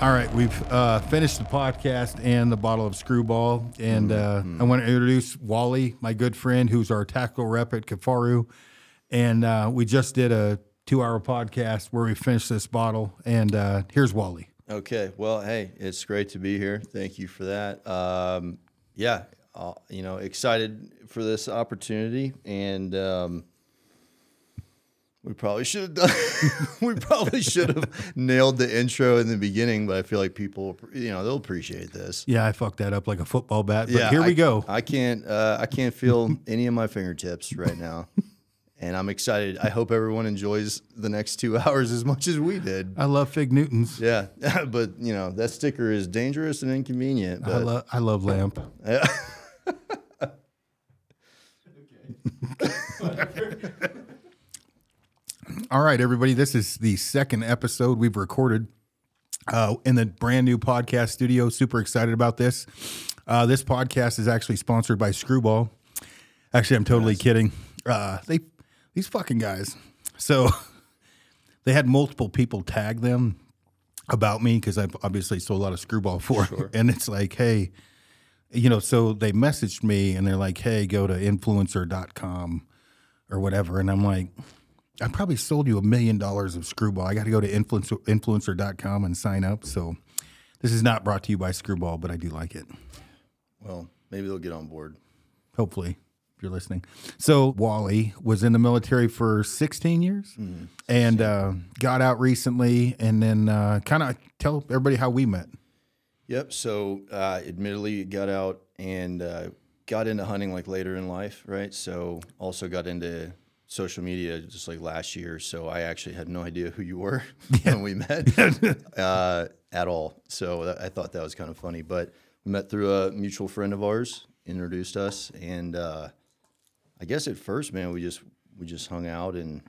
All right, we've uh, finished the podcast and the bottle of Screwball, and uh, I want to introduce Wally, my good friend, who's our tackle rep at Kifaru, and uh, we just did a two-hour podcast where we finished this bottle, and uh, here's Wally. Okay. Well, hey, it's great to be here. Thank you for that. Um, yeah, uh, you know, excited for this opportunity, and um, we probably should have done. we probably should have nailed the intro in the beginning, but I feel like people, you know, they'll appreciate this. Yeah, I fucked that up like a football bat, but yeah, here I, we go. I can't. Uh, I can't feel any of my fingertips right now. And I'm excited. I hope everyone enjoys the next two hours as much as we did. I love Fig Newtons. Yeah, but you know that sticker is dangerous and inconvenient. I But love I love lamp. All right, everybody. This is the second episode we've recorded uh, in the brand new podcast studio. Super excited about this. Uh, this podcast is actually sponsored by Screwball. Actually, I'm totally kidding. Uh, they these fucking guys. So they had multiple people tag them about me because I've obviously sold a lot of Screwball for, and it's like, hey, you know, so they messaged me and they're like, hey, go to influencer.com or whatever. And I'm like, I probably sold you a million dollars of Screwball. I got to go to influencer, influencer.com and sign up. So this is not brought to you by Screwball, but I do like it. well, maybe they'll get on board. Hopefully, if you're listening. So Wally was in the military for 16 years and uh, got out recently. And then uh, kind of tell everybody how we met. Yep. So, uh, admittedly, got out and uh, got into hunting like later in life, right? So, also got into social media just like last year. So, I actually had no idea who you were when we met uh, at all. So, that, I thought that was kind of funny. But we met through a mutual friend of ours, introduced us, and uh, I guess at first, man, we just we just hung out and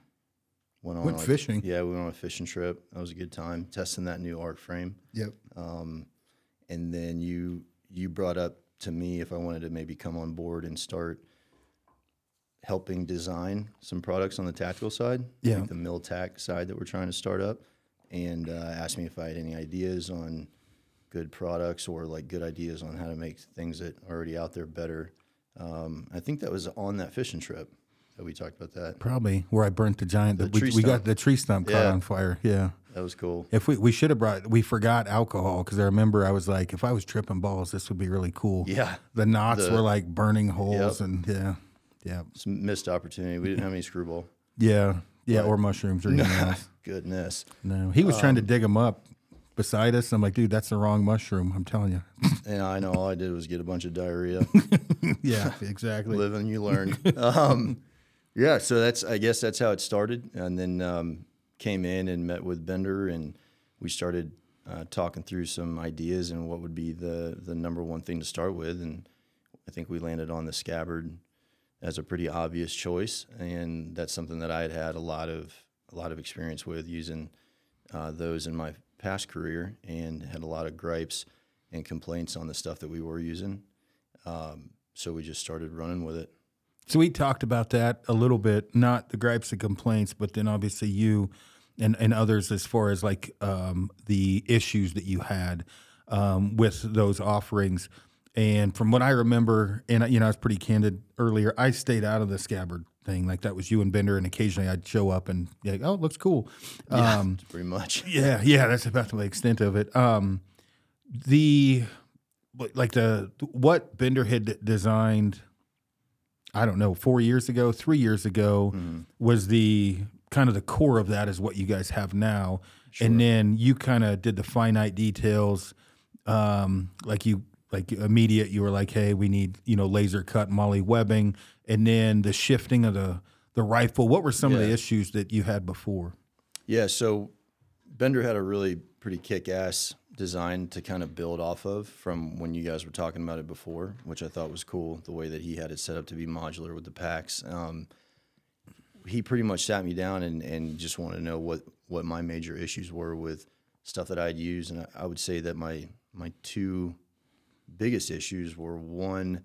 went on Went like- fishing. Yeah, we went on a fishing trip. That was a good time testing that new arc frame Yep. and then you you brought up to me if I wanted to maybe come on board and start helping design some products on the tactical side, Yeah. like the mill tack side that we're trying to start up, and uh, asked me if I had any ideas on good products or like good ideas on how to make things that are already out there better. Um, I think that was on that fishing trip that we talked about that. Probably where I burnt the giant. The we, we got the tree stump caught Yeah. on fire. Yeah. That was cool. If we we should have brought we forgot alcohol because I remember I was like if I was tripping balls this would be really cool. Yeah, The knots The- were like burning holes Yep. and yeah, yeah, it's missed opportunity. We didn't have any screwball. yeah, yeah, or mushrooms or anything else. Goodness. No, he was trying Um, to dig them up beside us. I'm like, dude, that's the wrong mushroom. I'm telling you. And I know all I did was get a bunch of diarrhea. yeah, exactly. live and you learn. um, yeah, so that's I guess that's how it started, and then um, came in and met with Bender, and we started uh, talking through some ideas and what would be the the number one thing to start with, and I think we landed on the scabbard as a pretty obvious choice, and that's something that I had had a lot of a lot of experience with using uh, those in my past career, and had a lot of gripes and complaints on the stuff that we were using. Um, so we just started running with it. So we talked about that a little bit, not the gripes and complaints, but then obviously you and, and others as far as like um, the issues that you had um, with those offerings. And from what I remember, and you know, I was pretty candid earlier. I stayed out of the scabbard thing. Like that was you and Bender, and occasionally I'd show up and be like, "Oh, it looks cool." Um, pretty much. yeah, yeah, that's about the extent of it. Um, the like the what Bender had designed, I don't know, four years ago, three years ago, was the kind of the core of that is what you guys have now, and then you kind of did the finite details, um, like you like immediate. You were like, hey, we need you know laser cut MOLLE webbing, and then the shifting of the the rifle. What were some of the issues that you had before? Yeah, so Bender had a really pretty kick-ass design to kind of build off of from when you guys were talking about it before, which I thought was cool. The way that he had it set up to be modular with the packs. Um, he pretty much sat me down and, and just wanted to know what what my major issues were with stuff that I'd use, and I, I would say that my my two biggest issues were one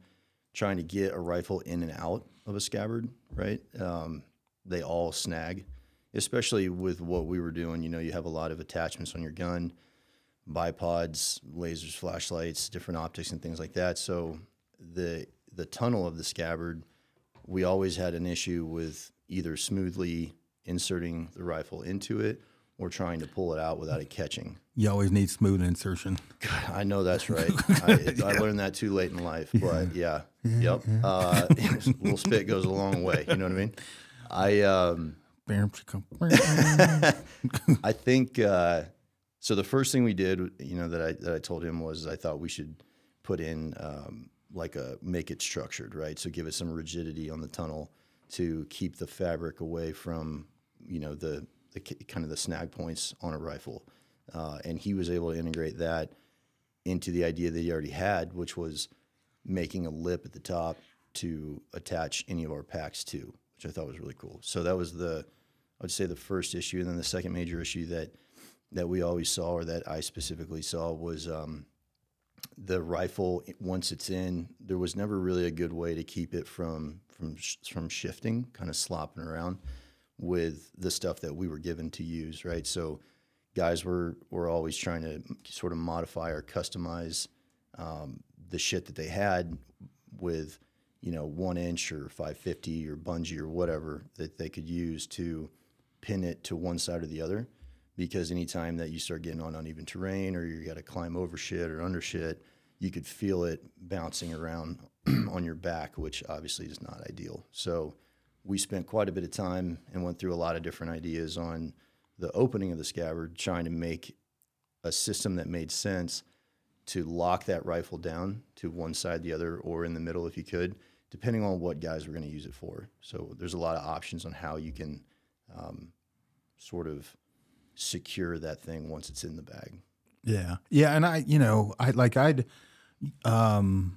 trying to get a rifle in and out of a scabbard, right? Um, they all snag, especially with what we were doing. You know, you have a lot of attachments on your gun, bipods, lasers, flashlights, different optics, and things like that. So the the tunnel of the scabbard, we always had an issue with either smoothly inserting the rifle into it or trying to pull it out without it catching. You always need smooth insertion. I know that's right. I, I learned that too late in life, but yeah, yep. Uh, a little spit goes a long way. You know what I mean? I um, I think uh, so. The first thing we did, you know, that I that I told him was I thought we should put in um, like a make it structured, right? So give it some rigidity on the tunnel to keep the fabric away from you know the the kind of the snag points on a rifle, uh, and he was able to integrate that into the idea that he already had, which was making a lip at the top to attach any of our packs to, which I thought was really cool. So that was the, I would say the first issue, and then the second major issue that that we always saw, or that I specifically saw, was um, the rifle. Once it's in, there was never really a good way to keep it from from from shifting, kind of slopping around with the stuff that we were given to use, right? So guys were were always trying to sort of modify or customize um, the shit that they had with you know one inch or 550 or bungee or whatever that they could use to pin it to one side or the other because anytime that you start getting on uneven terrain or you got to climb over shit or under shit you could feel it bouncing around on your back which obviously is not ideal so we spent quite a bit of time and went through a lot of different ideas on the opening of the scabbard, trying to make a system that made sense to lock that rifle down to one side, the other, or in the middle if you could, depending on what guys were going to use it for. So there's a lot of options on how you can um, sort of secure that thing once it's in the bag. Yeah, yeah, and I, you know, I like I'd, um,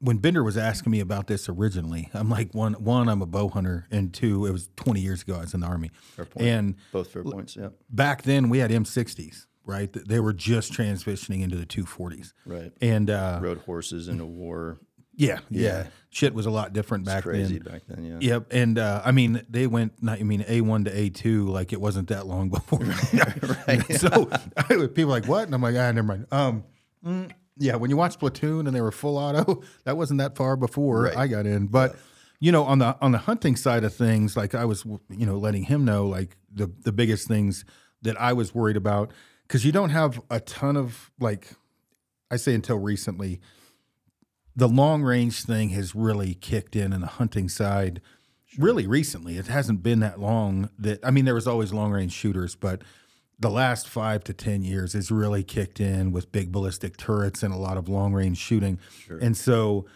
when Bender was asking me about this originally, I'm like, one, one, I'm a bow hunter, and two, it was 20 years ago I was in the army, and both fair points. Yeah. Back then, we had M60s, right? They were just transitioning into the 240s, right? And uh, rode horses in into war. Yeah, yeah, yeah, Shit was a lot different back crazy then. back then, yeah. Yep, and uh, I mean, they went. Not, I mean, A one to A two, like it wasn't that long before. right. so I, people like what, and I'm like, ah, never mind. Um, mm, yeah, when you watch Platoon and they were full auto, that wasn't that far before right. I got in. But yeah. you know, on the on the hunting side of things, like I was, you know, letting him know like the the biggest things that I was worried about because you don't have a ton of like I say until recently, the long range thing has really kicked in in the hunting side. Sure. Really recently, it hasn't been that long. That I mean, there was always long range shooters, but the last five to 10 years has really kicked in with big ballistic turrets and a lot of long range shooting. Sure. And so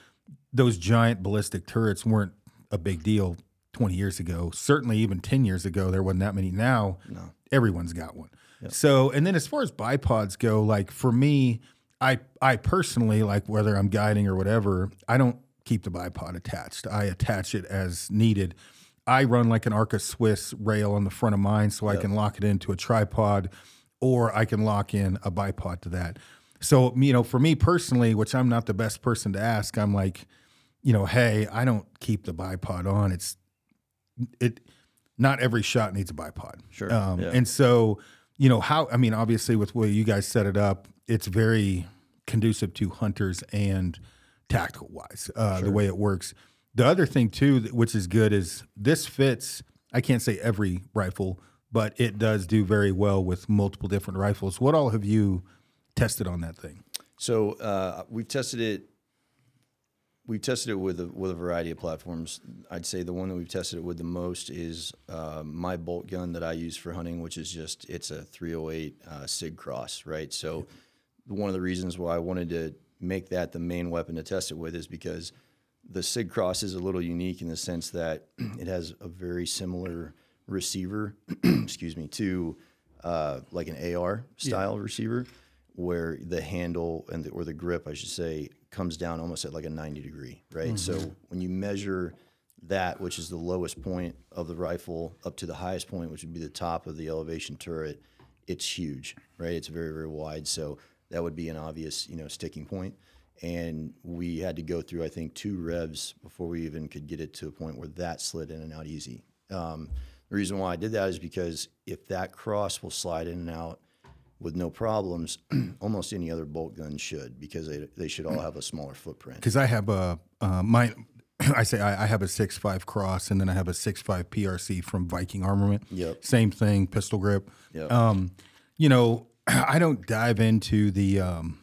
those giant ballistic turrets weren't a big deal 20 years ago. Certainly, even 10 years ago, there wasn't that many. Now, no. everyone's got one. Yep. So, and then as far as bipods go, like for me, I, I personally, like whether I'm guiding or whatever, I don't keep the bipod attached. I attach it as needed. I run like an Arca Swiss rail on the front of mine so yep. I can lock it into a tripod or I can lock in a bipod to that. So, you know, for me personally, which I'm not the best person to ask, I'm like, you know, hey, I don't keep the bipod on. It's it not every shot needs a bipod. Sure. Um, yeah. and so, you know, how I mean, obviously with the way you guys set it up, it's very conducive to hunters and tactical wise, uh, sure. the way it works. The other thing too, which is good, is this fits. I can't say every rifle, but it does do very well with multiple different rifles. What all have you tested on that thing? So uh, we've tested it. We've tested it with a, with a variety of platforms. I'd say the one that we've tested it with the most is uh, my bolt gun that I use for hunting, which is just it's a 308 uh, Sig Cross, right? So one of the reasons why I wanted to make that the main weapon to test it with is because the Sig Cross is a little unique in the sense that it has a very similar receiver, excuse me, to uh, like an AR style yeah. receiver, where the handle and the, or the grip, I should say, comes down almost at like a 90 degree, right? Mm-hmm. So when you measure that, which is the lowest point of the rifle, up to the highest point, which would be the top of the elevation turret, it's huge, right? It's very very wide. So that would be an obvious, you know, sticking point and we had to go through I think two revs before we even could get it to a point where that slid in and out easy. Um, the reason why I did that is because if that cross will slide in and out with no problems, almost any other bolt gun should because they they should all have a smaller footprint. because I have a uh, my I say I, I have a six five cross and then I have a six five PRC from Viking Armament. Yep. Same thing, pistol grip. Yep. Um, you know, I don't dive into the. Um,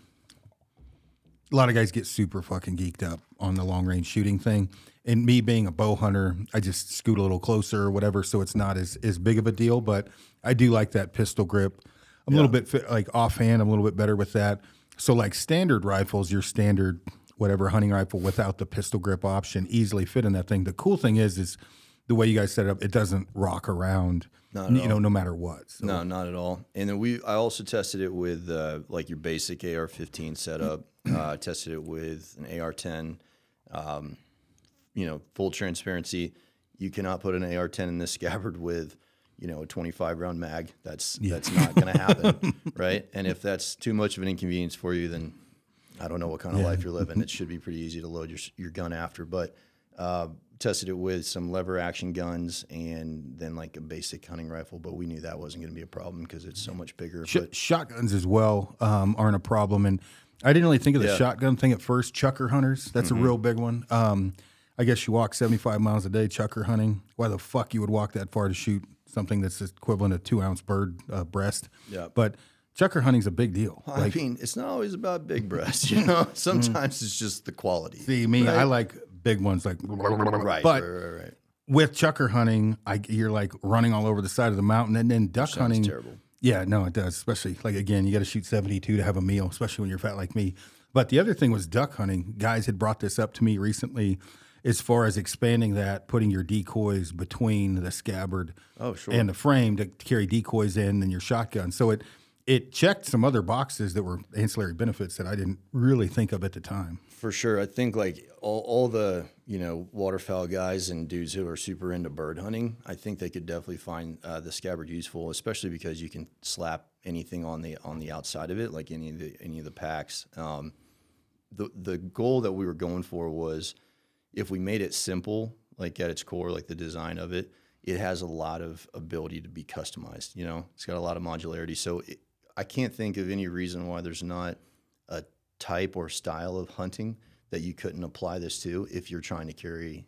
a lot of guys get super fucking geeked up on the long range shooting thing, and me being a bow hunter, I just scoot a little closer or whatever, so it's not as as big of a deal. But I do like that pistol grip. I'm a little bit like offhand. I'm a little bit better with that. So like standard rifles, your standard whatever hunting rifle without the pistol grip option easily fit in that thing. The cool thing is, is the way you guys set it up, it doesn't rock around. Not you know, no matter what. So, No, not at all. And then we, I also tested it with uh, like your basic AR-15 setup. uh, tested it with an AR-10. Um, you know, full transparency, you cannot put an AR-10 in this scabbard with, you know, a 25 round mag. That's that's not going to happen, right? And if that's too much of an inconvenience for you, then I don't know what kind of life you're living. It should be pretty easy to load your your gun after, but. Uh, tested it with some lever action guns and then like a basic hunting rifle, but we knew that wasn't going to be a problem because it's so much bigger. Sh- but shotguns as well um, aren't a problem. And I didn't really think of the Yeah. shotgun thing at first. Chukar hunters, that's a real big one. Um, I guess you walk 75 miles a day chukar hunting. Why the fuck you would walk that far to shoot something that's equivalent to two ounce bird uh, breast? Yeah. But chukar hunting's a big deal. I mean, it's not always about big breasts, you know. Sometimes it's just the quality. See, me, I like big ones like right, But right, right, right. with chukar hunting, I you're like running all over the side of the mountain, and then duck hunting. terrible. Yeah, no, it does. Especially like again, you got to shoot 72 to have a meal, especially when you're fat like me. But the other thing was duck hunting. Guys had brought this up to me recently, as far as expanding that, putting your decoys between the scabbard Oh, sure. and the frame to carry decoys in and your shotgun. So it it checked some other boxes that were ancillary benefits that I didn't really think of at the time. For sure. I think like all, all the, you know, waterfowl guys and dudes who are super into bird hunting, I think they could definitely find uh, the scabbard useful, especially because you can slap anything on the on the outside of it, like any of the any of the packs. Um, the the goal that we were going for was if we made it simple, like at its core, like the design of it, it has a lot of ability to be customized. You know, it's got a lot of modularity. So it, I can't think of any reason why there's not type or style of hunting that you couldn't apply this to if you're trying to carry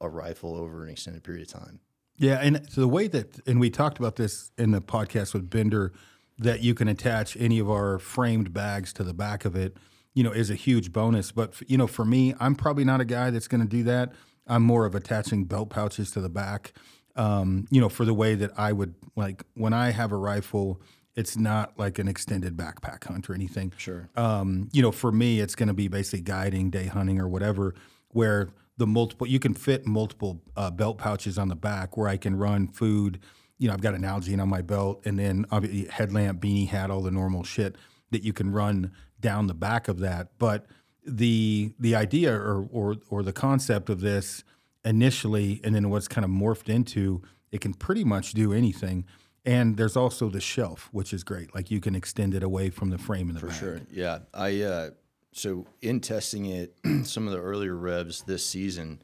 a rifle over an extended period of time. Yeah, and so the way that, and we talked about this in the podcast with Bender, that you can attach any of our framed bags to the back of it, you know, is a huge bonus. But you know, for me, I'm probably not a guy that's going to do that. I'm more of attaching belt pouches to the back. Um, you know, for the way that I would like when I have a rifle, it's not like an extended backpack hunt or anything. Sure. Um, you know, for me, it's going to be basically guiding, day hunting, or whatever, where the multiple you can fit multiple uh, belt pouches on the back where I can run food. You know, I've got an Nalgene on my belt, and then obviously headlamp, beanie hat, all the normal shit that you can run down the back of that. But the the idea or or or the concept of this initially, and then what's kind of morphed into, it can pretty much do anything. And there's also the shelf, which is great. Like you can extend it away from the frame in the For back. sure. Yeah. I uh, so in testing it, some of the earlier revs this season,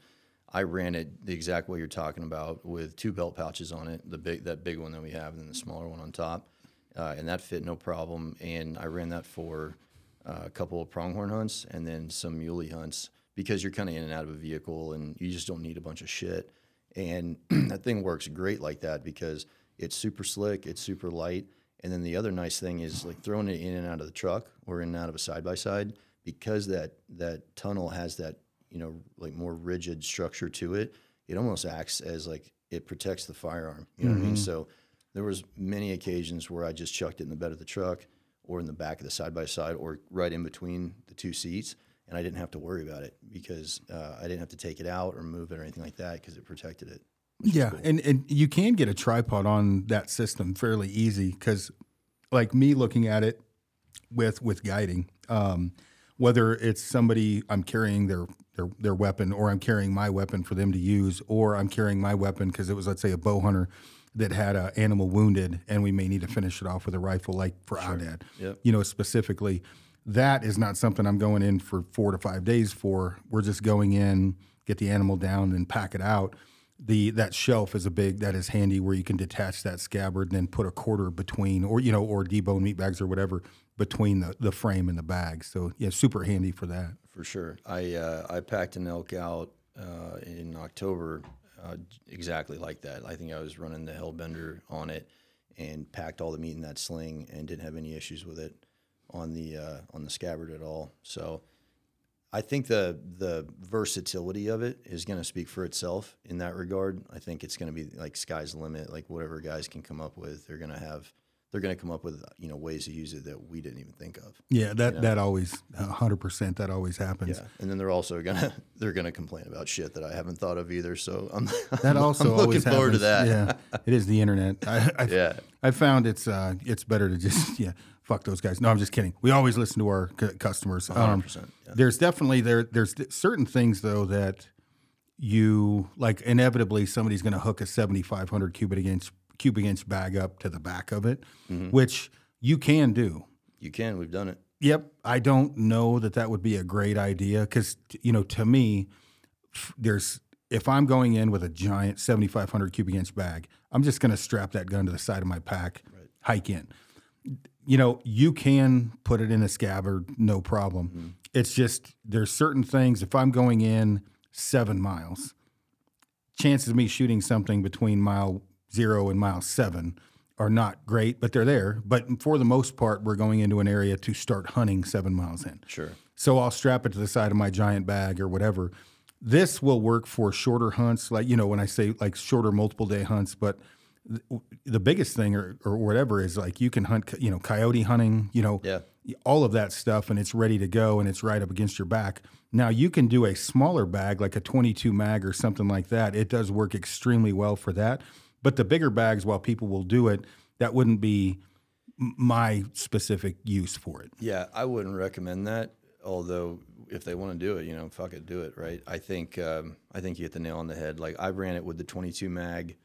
I ran it the exact way you're talking about with two belt pouches on it, the big that big one that we have, and then the smaller one on top, uh, and that fit no problem. And I ran that for uh, a couple of pronghorn hunts and then some muley hunts because you're kind of in and out of a vehicle and you just don't need a bunch of shit. And that thing works great like that because it's super slick, it's super light. And then the other nice thing is like throwing it in and out of the truck or in and out of a side by side because that that tunnel has that you know like more rigid structure to it. It almost acts as like it protects the firearm. You know what I mean? So there was many occasions where I just chucked it in the bed of the truck or in the back of the side by side or right in between the two seats, and I didn't have to worry about it because uh, I didn't have to take it out or move it or anything like that because it protected it. Yeah, and and you can get a tripod on that system fairly easy because, like me looking at it with with guiding, um, whether it's somebody I'm carrying their their their weapon or I'm carrying my weapon for them to use, or I'm carrying my weapon because it was let's say a bow hunter that had an animal wounded and we may need to finish it off with a rifle, like for our dad, Yep. you know specifically. That is not something I'm going in for four to five days for. We're just going in, get the animal down, and pack it out the that shelf is a big that is handy where you can detach that scabbard and then put a quarter between or you know or debone meat bags or whatever between the, the frame and the bag. So yeah, super handy for that. For sure. I uh, I packed an elk out uh, in October uh, exactly like that. I think I was running the Hellbender on it and packed all the meat in that sling and didn't have any issues with it on the uh, on the scabbard at all. So I think the the versatility of it is going to speak for itself in that regard. I think it's going to be like sky's the limit. Like whatever guys can come up with, they're going to have they're going to come up with you know ways to use it that we didn't even think of. Yeah, that that always hundred percent that always happens. Yeah, and then they're also gonna they're gonna complain about shit that I haven't thought of either. So I'm that also I'm looking always forward to happens. that. Yeah, it is the internet. I, I, Yeah. I found it's uh it's better to just yeah fuck those guys. No, I'm just kidding. We always listen to our c- customers. Um, 100%, yeah. There's definitely there there's certain things though that you like inevitably somebody's going to hook a 7500 cubic inch cubic inch bag up to the back of it, Mm-hmm. which you can do. You can. We've done it. Yep, I don't know that that would be a great idea because you know to me, f- there's if I'm going in with a giant 7,500 cubic inch bag, I'm just going to strap that gun to the side of my pack, hike in. You know, you can put it in a scabbard, no problem. Mm-hmm. It's just there's certain things. If I'm going in seven miles, chances of me shooting something between mile zero and mile seven are not great, but they're there. But for the most part, we're going into an area to start hunting seven miles in. Sure. So I'll strap it to the side of my giant bag or whatever. This will work for shorter hunts, like you know when I say like shorter multiple day hunts. But the biggest thing or, or whatever is like you can hunt, you know, coyote hunting, you know, Yeah. all of that stuff, and it's ready to go and it's right up against your back. Now you can do a smaller bag like a 22 mag or something like that. It does work extremely well for that. But the bigger bags, while people will do it, that wouldn't be my specific use for it. Yeah, I wouldn't recommend that. Although, if they want to do it, you know, fuck it, do it. Right. I think um, I think you hit the nail on the head. Like I ran it with the 22 mag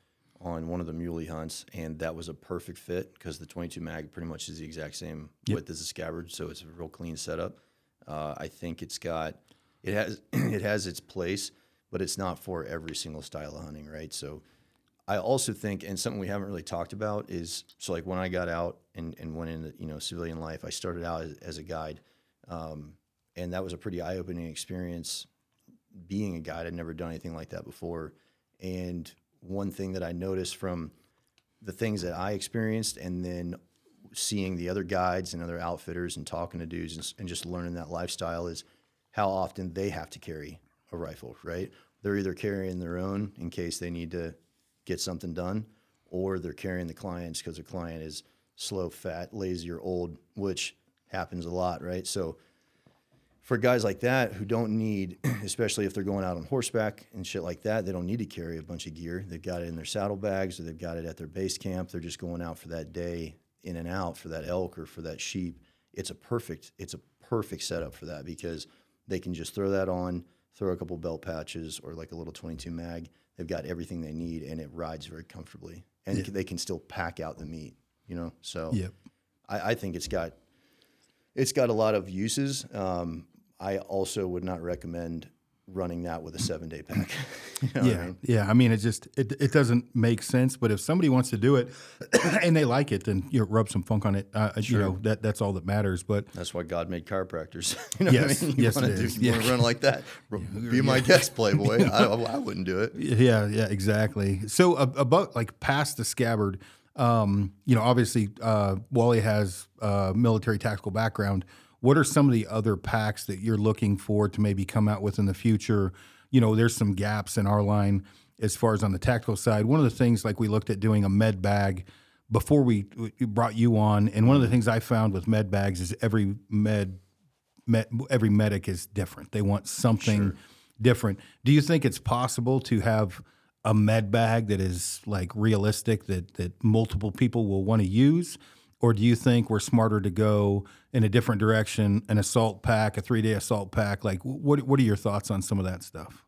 on one of the muley hunts, and that was a perfect fit because the 22 mag pretty much is the exact same width as the scabbard, so it's a real clean setup. Uh, I think it's got it has it has its place, but it's not for every single style of hunting, right? So I also think, and something we haven't really talked about is so like when I got out and, and went into you know civilian life, I started out as, as a guide, um, and that was a pretty eye opening experience. Being a guide, I'd never done anything like that before, and one thing that I noticed from the things that I experienced, and then seeing the other guides and other outfitters and talking to dudes and, and just learning that lifestyle is how often they have to carry a rifle, right? They're either carrying their own in case they need to get something done, or they're carrying the clients because the client is slow, fat, lazy, or old, which happens a lot, right? So for guys like that who don't need, especially if they're going out on horseback and shit like that, they don't need to carry a bunch of gear. They've got it in their saddlebags or they've got it at their base camp. They're just going out for that day in and out for that elk or for that sheep. It's a perfect, it's a perfect setup for that because they can just throw that on, throw a couple belt patches or like a little 22 mag. They've got everything they need and it rides very comfortably. And they can still pack out the meat, you know? So Yep. I, I think it's got it's got a lot of uses. Um, I also would not recommend running that with a seven day pack. You know what I Yeah, mean? yeah. I mean, it just it, it doesn't make sense. But if somebody wants to do it and they like it, then you know, rub some funk on it. Uh, You know that that's all that matters. But That's why God made chiropractors. you know Yes, what I mean? You yes, wanna it do- is. You want Yeah. to run like that? Be my guest, Playboy. I, I wouldn't do it. yeah, yeah, exactly. So uh, about like past the scabbard, um, you know, obviously uh, Wally has uh, military tactical background. What are some of the other packs that you're looking for to maybe come out with in the future? You know, there's some gaps in our line as far as on the tactical side. One of the things, like we looked at doing a med bag before we, we brought you on, and one of the things I found with med bags is every med med, every medic is different. They want something different. Do you think it's possible to have a med bag that is like realistic that that multiple people will want to use? Or do you think we're smarter to go in a different direction, an assault pack, a three day assault pack? Like, what what are your thoughts on some of that stuff?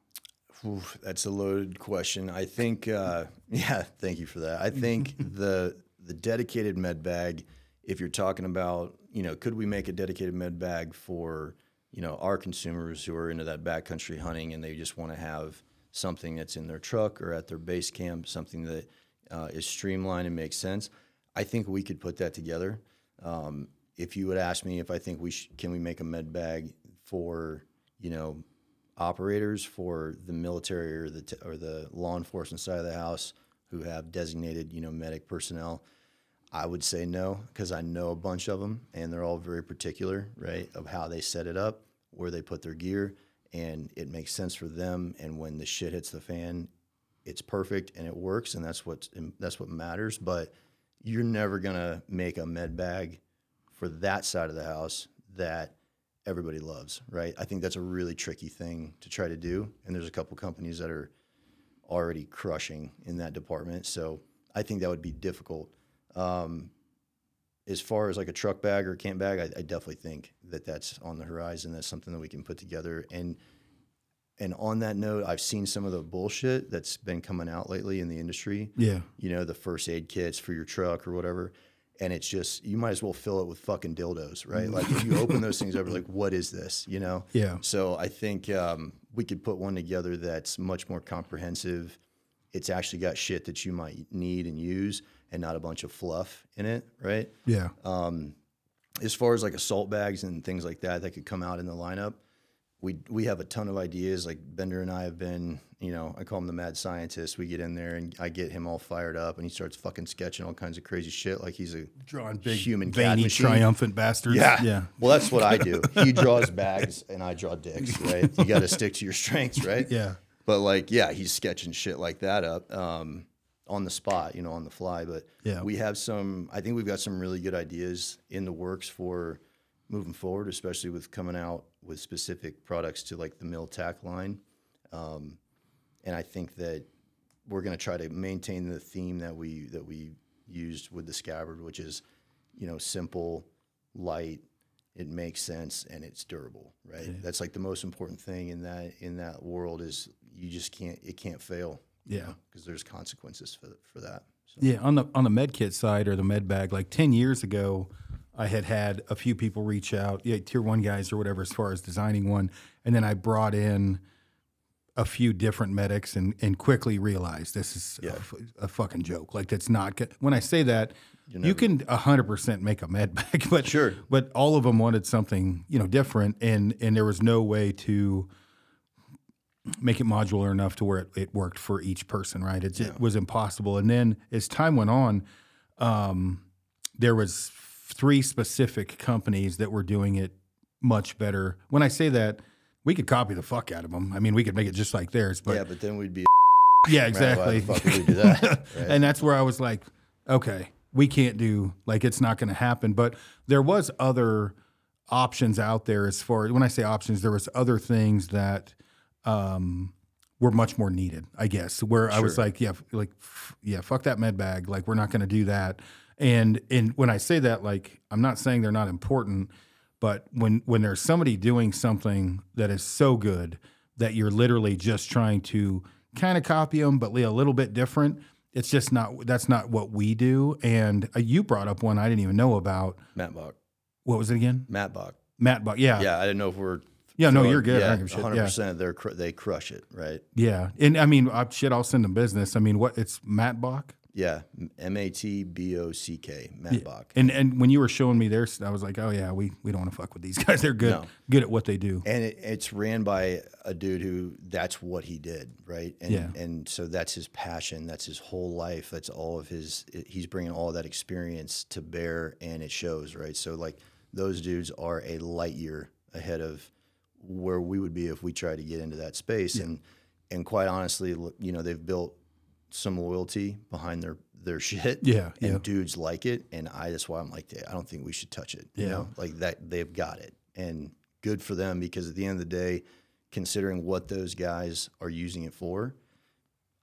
Oof, that's a loaded question. I think, uh, yeah, thank you for that. I think the the dedicated med bag, if you're talking about, you know, could we make a dedicated med bag for, you know, our consumers who are into that backcountry hunting and they just want to have something that's in their truck or at their base camp, something that uh, is streamlined and makes sense. I think we could put that together. Um, if you would ask me if I think we sh- can we make a med bag for you know operators for the military or the t- or the law enforcement side of the house who have designated you know medic personnel, I would say no because I know a bunch of them and they're all very particular, right, of how they set it up, where they put their gear, and it makes sense for them. And when the shit hits the fan, it's perfect and it works, and that's what that's what matters. But you're never gonna make a med bag for that side of the house that everybody loves, right? I think that's a really tricky thing to try to do, and there's a couple companies that are already crushing in that department. So I think that would be difficult. Um, as far as like a truck bag or a camp bag, I, I definitely think that that's on the horizon. That's something that we can put together. And and on that note, I've seen some of the bullshit that's been coming out lately in the industry. Yeah. You know, the first aid kits for your truck or whatever. And it's just you might as well fill it with fucking dildos, right? Like if you open those things up, you're like, what is this? You know? Yeah. So I think um, we could put one together that's much more comprehensive. It's actually got shit that you might need and use, and not a bunch of fluff in it, right? Yeah. As far as like assault bags and things like that that could come out in the lineup, we we have a ton of ideas. Like Bender and I have been, you know, I call him the mad scientist. We get in there and I get him all fired up, and he starts fucking sketching all kinds of crazy shit, like he's a Drawing big, human veiny, triumphant bastard. Yeah. Yeah. Well, that's what I do. He draws bags and I draw dicks, right? You got to stick to your strengths, right? Yeah. But like, yeah, he's sketching shit like that up um, on the spot, you know, on the fly. But Yeah. we have some. I think we've got some really good ideas in the works for moving forward, especially with coming out with specific products to like the mill tack line. Um, and I think that we're going to try to maintain the theme that we that we used with the scabbard, which is, you know, simple, light, it makes sense, and it's durable. Right. That's like the most important thing in that in that world is you just can't it can't fail. Yeah. Because there's consequences for for that. So, Yeah, on the on the med kit side or the med bag, like ten years ago, I had had a few people reach out, yeah, tier one guys or whatever, as far as designing one, and then I brought in a few different medics and and quickly realized this is a f- a, fucking joke. Like that's not good. When I say that, you can hundred percent make a med bag, but Sure. but all of them wanted something you know different, and and there was no way to make it modular enough to where it, it worked for each person, right? It's, It was impossible. And then as time went on, um, there was three specific companies that were doing it much better. When I say that, we could copy the fuck out of them. I mean, we could make it just like theirs, but yeah, but then we'd be yeah, exactly. the fuck we do that? Right? and that's where I was like, okay, we can't do like it's not going to happen. But there was other options out there as far when I say options, there was other things that um, were much more needed. I guess where I was like, yeah, like f- yeah, fuck that med bag. Like we're not going to do that. And and when I say that, like I'm not saying they're not important, but when when there's somebody doing something that is so good that you're literally just trying to kind of copy them, but a little bit different. It's just not. That's not what we do. And uh, you brought up one I didn't even know about. MATBOCK. What was it again? MATBOCK. Matt Buck. Yeah. Yeah, I didn't know if we're Yeah, no, you're good. Yeah, don't give a shit. 100. Yeah. percent They're cr- they crush it, right? Yeah. And I mean, I, shit, I'll send them business. I mean, what? It's MATBOCK. Yeah, M A T B O C K. MATBOCK. And and when you were showing me theirs, I was like, oh yeah, we we don't want to fuck with these guys. They're good, No. good at what they do. and it, it's ran by a dude who that's what he did right and Yeah. and so that's his passion that's his whole life that's all of his he's bringing all that experience to bear and it shows right so like those dudes are a light year ahead of where we would be if we tried to get into that space and and quite honestly you know they've built some loyalty behind their their shit Yeah, and yeah. dudes like it and i that's why i'm like i don't think we should touch it you Yeah. know like that they've got it and good for them because at the end of the day considering what those guys are using it for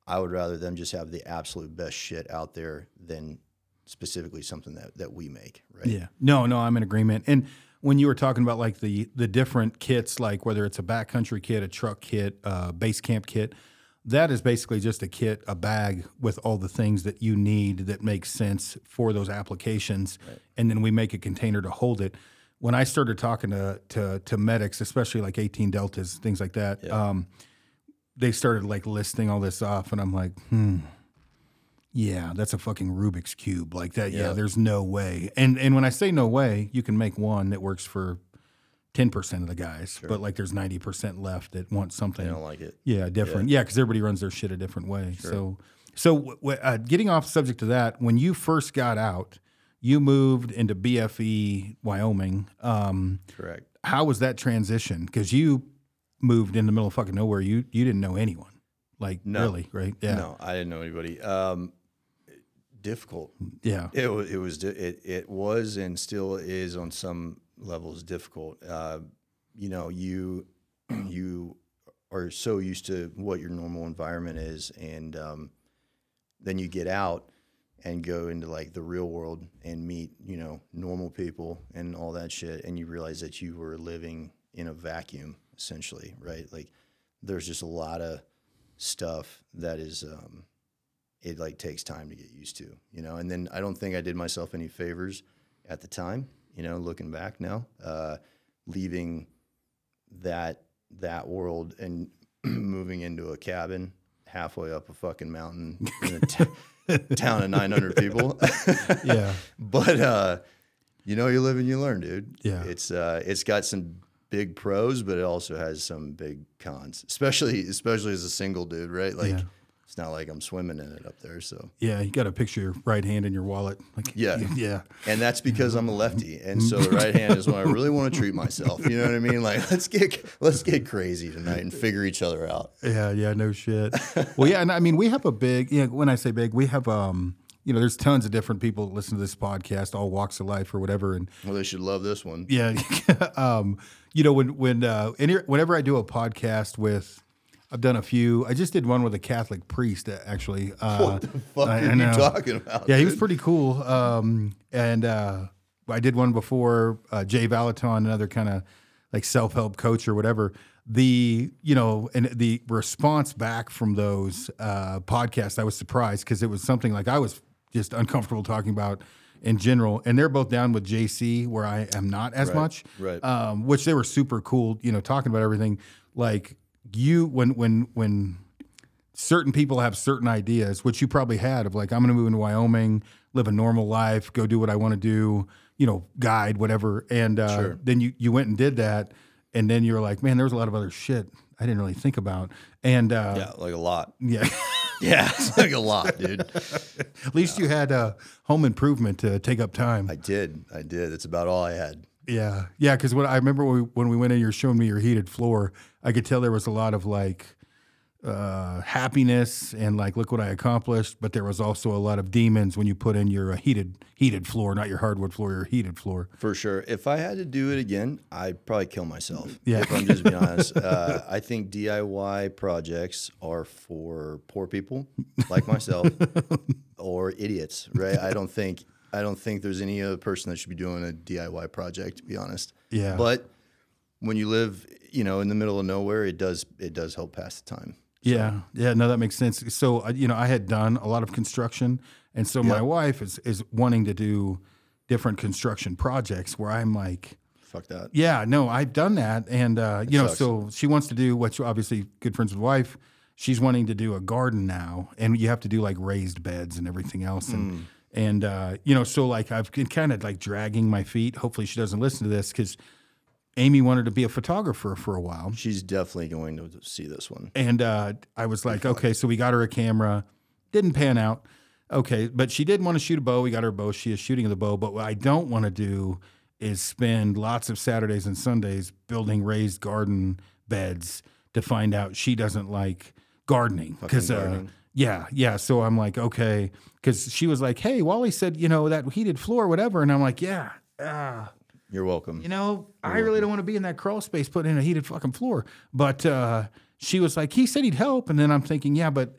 i would rather them just have the absolute best shit out there than specifically something that, that we make right Yeah. No, no, I'm in agreement. And when you were talking about like the the different kits, like whether it's a backcountry kit, a truck kit, a base camp kit, that is basically just a kit, a bag with all the things that you need that makes sense for those applications, and then we make a container to hold it. When I started talking to to, to medics, especially like 18 deltas, things like that, um, they started like listing all this off, and I'm like, hmm. Yeah, that's a fucking Rubik's cube. Like that. Yeah. Yeah. there's no way. And and when I say no way, you can make one that works for ten percent of the guys, but like there's ninety percent left that want something. I don't like it. Yeah, different. Yeah, because everybody runs their shit a different way. So, so w- w- uh, getting off subject to that, when you first got out, you moved into BFE, Wyoming. Um, Correct. how was that transition? Because you moved in the middle of fucking nowhere. You you didn't know anyone, like No. really, right? Yeah, No, I didn't know anybody. Um, difficult. yeah, It was. It was. It, it was and still is on some levels difficult. Uh, you know, you you are so used to what your normal environment is, and um, then you get out and go into like the real world and meet you know normal people and all that shit, and you realize that you were living in a vacuum essentially, right? Like there's just a lot of stuff that is. Um, it like takes time to get used to, you know. And then I don't think I did myself any favors at the time, you know, looking back now, uh, leaving that that world and moving into a cabin halfway up a fucking mountain in a t- town of 900 people. yeah, but uh, you know, you live and you learn, dude. Yeah. it's uh, it's got some big pros, but it also has some big cons, especially especially as a single dude, right? Like. Yeah. It's not like I'm swimming in it up there, so yeah. You got to picture your right hand in your wallet. Like, Yeah. yeah, and that's because I'm a lefty, and so the right hand is when I really want to treat myself. You know what I mean? Like let's get let's get crazy tonight and figure each other out. Yeah, yeah, no shit. well, yeah, and I mean, we have a big. Yeah, when I say big, we have um, you know, there's tons of different people that listen to this podcast, all walks of life or whatever, and Well, they should love this one. yeah, um, you know, when when uh, any, whenever I do a podcast with. I've done a few. I just did one with a Catholic priest, uh, actually. Uh, What the fuck I- are I you talking about? yeah, he was pretty cool. Um, and uh, I did one before uh, Jay Valaton, another kind of like self help coach or whatever. The you know, and the response back from those uh, podcasts, I was surprised because it was something like I was just uncomfortable talking about in general. And they're both down with JC, where I am not as Right, much. right. Um, which they were super cool. You know, talking about everything. Like you, when when when certain people have certain ideas, which you probably had of like, I'm going to move into Wyoming, live a normal life, go do what I want to do, you know, guide, whatever. And uh, Sure. then you, you went and did that. And then you're like, man, there's a lot of other shit I didn't really think about. And uh, yeah, like a lot. yeah, Yeah, it's like a lot, dude. at least you had uh, home improvement to take up time. I did, I did. It's about all I had. Yeah, yeah. Because when I remember when we, when we went in, you're showing me your heated floor. I could tell there was a lot of like uh, happiness and like, look what I accomplished. But there was also a lot of demons when you put in your uh, heated heated floor, not your hardwood floor, your heated floor. For sure. If I had to do it again, I'd probably kill myself. Yeah. If I'm just being honest. Uh, I think DIY projects are for poor people like myself or idiots, right? I don't think I don't think there's any other person that should be doing a DIY project, to be honest. Yeah. But when you live, you know, in the middle of nowhere, it does it does help pass the time. Yeah, yeah. No, that makes sense. So uh, you know, I had done a lot of construction, and so my wife is is wanting to do different construction projects where I'm like. Fuck that. Yeah, no, I've done that, and uh, you know, sucks. so she wants to do what's obviously good friends with wife. She's wanting to do a garden now, and you have to do like raised beds and everything else, and Mm. And uh, you know, so like I've been kind of like dragging my feet. Hopefully, she doesn't listen to this because Amy wanted to be a photographer for a while, She's definitely going to see this one. and uh, I was like, okay, so we got her a camera, didn't pan out. Okay, but she did want to shoot a bow. We got her a bow. She is shooting the bow. But what I don't want to do is spend lots of Saturdays and Sundays building raised garden beds to find out she doesn't like gardening. Because, uh. Yeah, yeah. So I'm like, okay. Because she was like, hey, Wally said, you know, that heated floor, whatever. And I'm like, yeah. Ah, You're welcome. you know, I really don't want to be in that crawl space putting in a heated fucking floor. But uh, she was like, he said he'd help. And then I'm thinking, yeah, but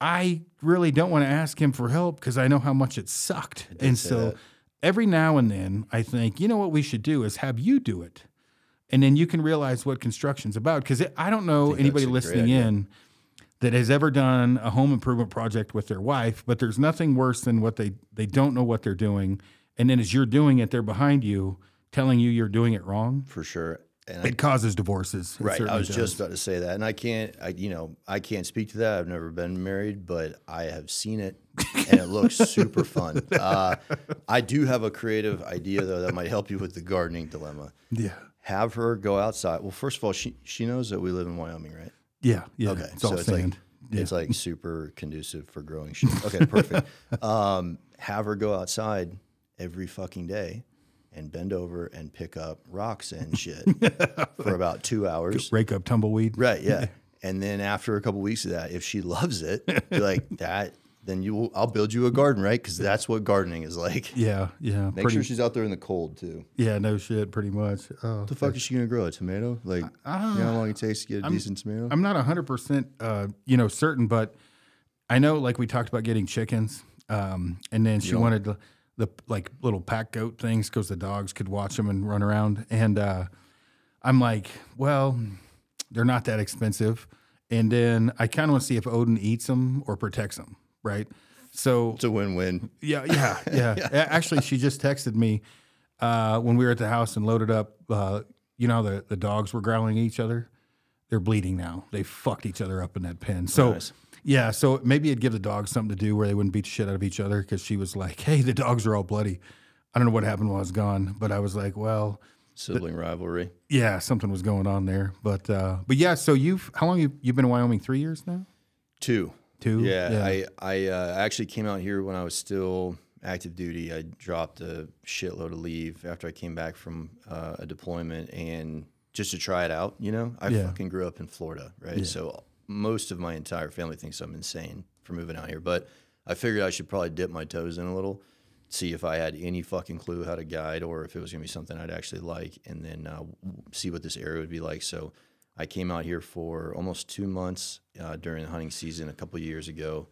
I really don't want to ask him for help because I know how much it sucked. And so that. every now and then I think, you know what we should do is have you do it. And then you can realize what construction's about. Because I don't know think anybody listening in that has ever done a home improvement project with their wife, but there's nothing worse than what they they don't know what they're doing. And then as you're doing it, they're behind you telling you you're doing it wrong. For sure. and I, It causes divorces. Right. I was does. just about to say that, and I can't. I you know I can't speak to that. I've never been married, but I have seen it, and it looks super fun. Uh, I do have a creative idea though that might help you with the gardening dilemma. yeah, Have her go outside. Well, first of all, she she knows that we live in Wyoming, right? Yeah, yeah. Okay, It's all so it's sand. like it's like super conducive for growing shit. Okay, perfect. um, have her go outside every fucking day and bend over and pick up rocks and shit for about two hours. Rake up tumbleweed. Right, yeah. And then after a couple weeks of that, if she loves it, be like that, then you will, I'll build you a garden, right? Because that's what gardening is like. Yeah, yeah. Make pretty, sure she's out there in the cold too. yeah, no shit, pretty much. Oh, What the fuck is she gonna grow? A tomato? Like, you know how long it takes to get a decent tomato? I'm not 100%, uh, you know, certain, but I know like we talked about getting chickens. Um, and then she wanted the, the like little pack goat things because the dogs could watch them and run around. And uh, I'm like, well, they're not that expensive. And then I kind of want to see if Odin eats them or protects them, right? So it's a win-win. yeah, yeah, yeah. A- Actually, she just texted me uh, when we were at the house and loaded up. Uh, you know, the the dogs were growling at each other. They're bleeding now. They fucked each other up in that pen. So. Nice. Yeah, so maybe it'd give the dogs something to do where they wouldn't beat the shit out of each other because she was like, "Hey, the dogs are all bloody." I don't know what happened while I was gone, but I was like, "Well, Sibling rivalry. yeah, something was going on there." But uh, but yeah, so you've how long you you've been in Wyoming? Three years now. Two. Two. Yeah, I I uh, actually came out here when I was still active duty. I dropped a shitload of leave after I came back from uh, a deployment, and just to try it out. You know, I Yeah. fucking grew up in Florida, right? So most of my entire family thinks I'm insane for moving out here, but I figured I should probably dip my toes in a little, see if I had any fucking clue how to guide, or if it was gonna be something I'd actually like, and then uh, see what this area would be like. So. I came out here for almost two months uh, during the hunting season a couple years ago,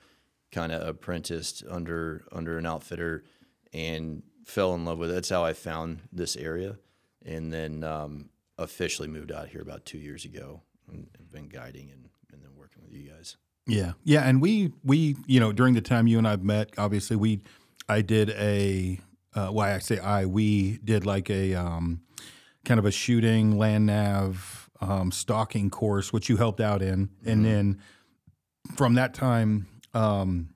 kind of apprenticed under under an outfitter, and fell in love with it. That's how I found this area, and then um, officially moved out here about two years ago, and have been guiding and, and then working with you guys. Yeah, yeah, and we we you know during the time you and I've met, obviously we I did a uh, why I say I we did like a um, kind of a shooting land nav um, stalking course, which you helped out in, and then from that time, um,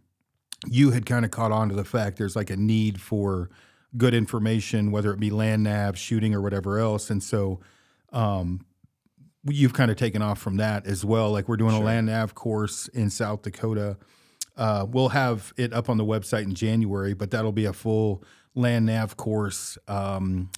you had kind of caught on to the fact there's like a need for good information, whether it be land nav, shooting, or whatever else, and so you've kind of taken off from that as well. Like we're doing a land nav course in South Dakota. Uh, we'll have it up on the website in January, but that'll be a full land nav course. Um,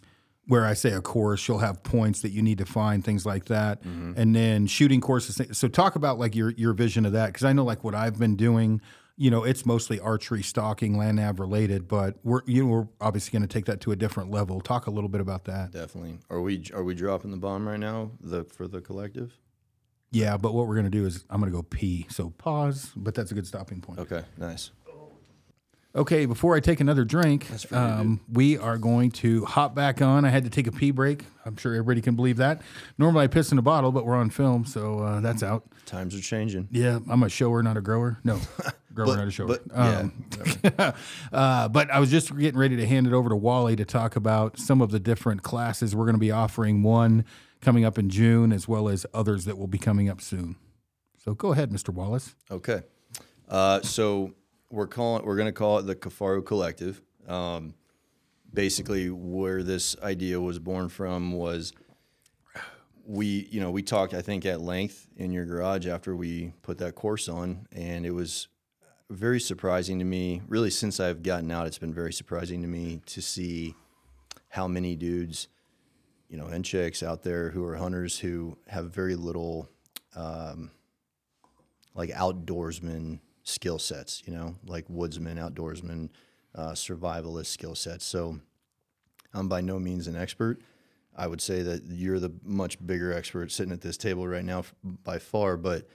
where I say a course, you'll have points that you need to find, things like that, mm-hmm. and then shooting courses. So talk about like your your vision of that, because I know like what I've been doing. You know, it's mostly archery, stalking, land nav related, but we're you know we're obviously going to take that to a different level. Talk a little bit about that. Definitely. Are we are we dropping the bomb right now? The for the collective? Yeah, but what we're gonna do is I'm gonna go pee. So pause, but that's a good stopping point. Okay, nice. Okay, before I take another drink, um, we are going to hop back on. I had to take a pee break. I'm sure everybody can believe that. Normally I piss in a bottle, but we're on film, so uh, that's out. Times are changing. Yeah, I'm a shower, not a grower. No, grower, not a shower. But yeah, Um, uh, but I was just getting ready to hand it over to Wally to talk about some of the different classes we're going to be offering. One coming up in June, as well as others that will be coming up soon. So go ahead, Mr. Wallace. Okay. Uh, so we're calling we're going to call it the Kifaru Kollective. Um, basically, where this idea was born from was we you know we talked I think at length in your garage after we put that course on, and it was very surprising to me. Really, since I've gotten out, it's been very surprising to me to see how many dudes, you know, and chicks out there who are hunters who have very little like outdoorsman skill sets, you know, like woodsman, outdoorsman, uh, survivalist skill sets. So I'm by no means an expert. I would say that you're the much bigger expert sitting at this table right now by far. But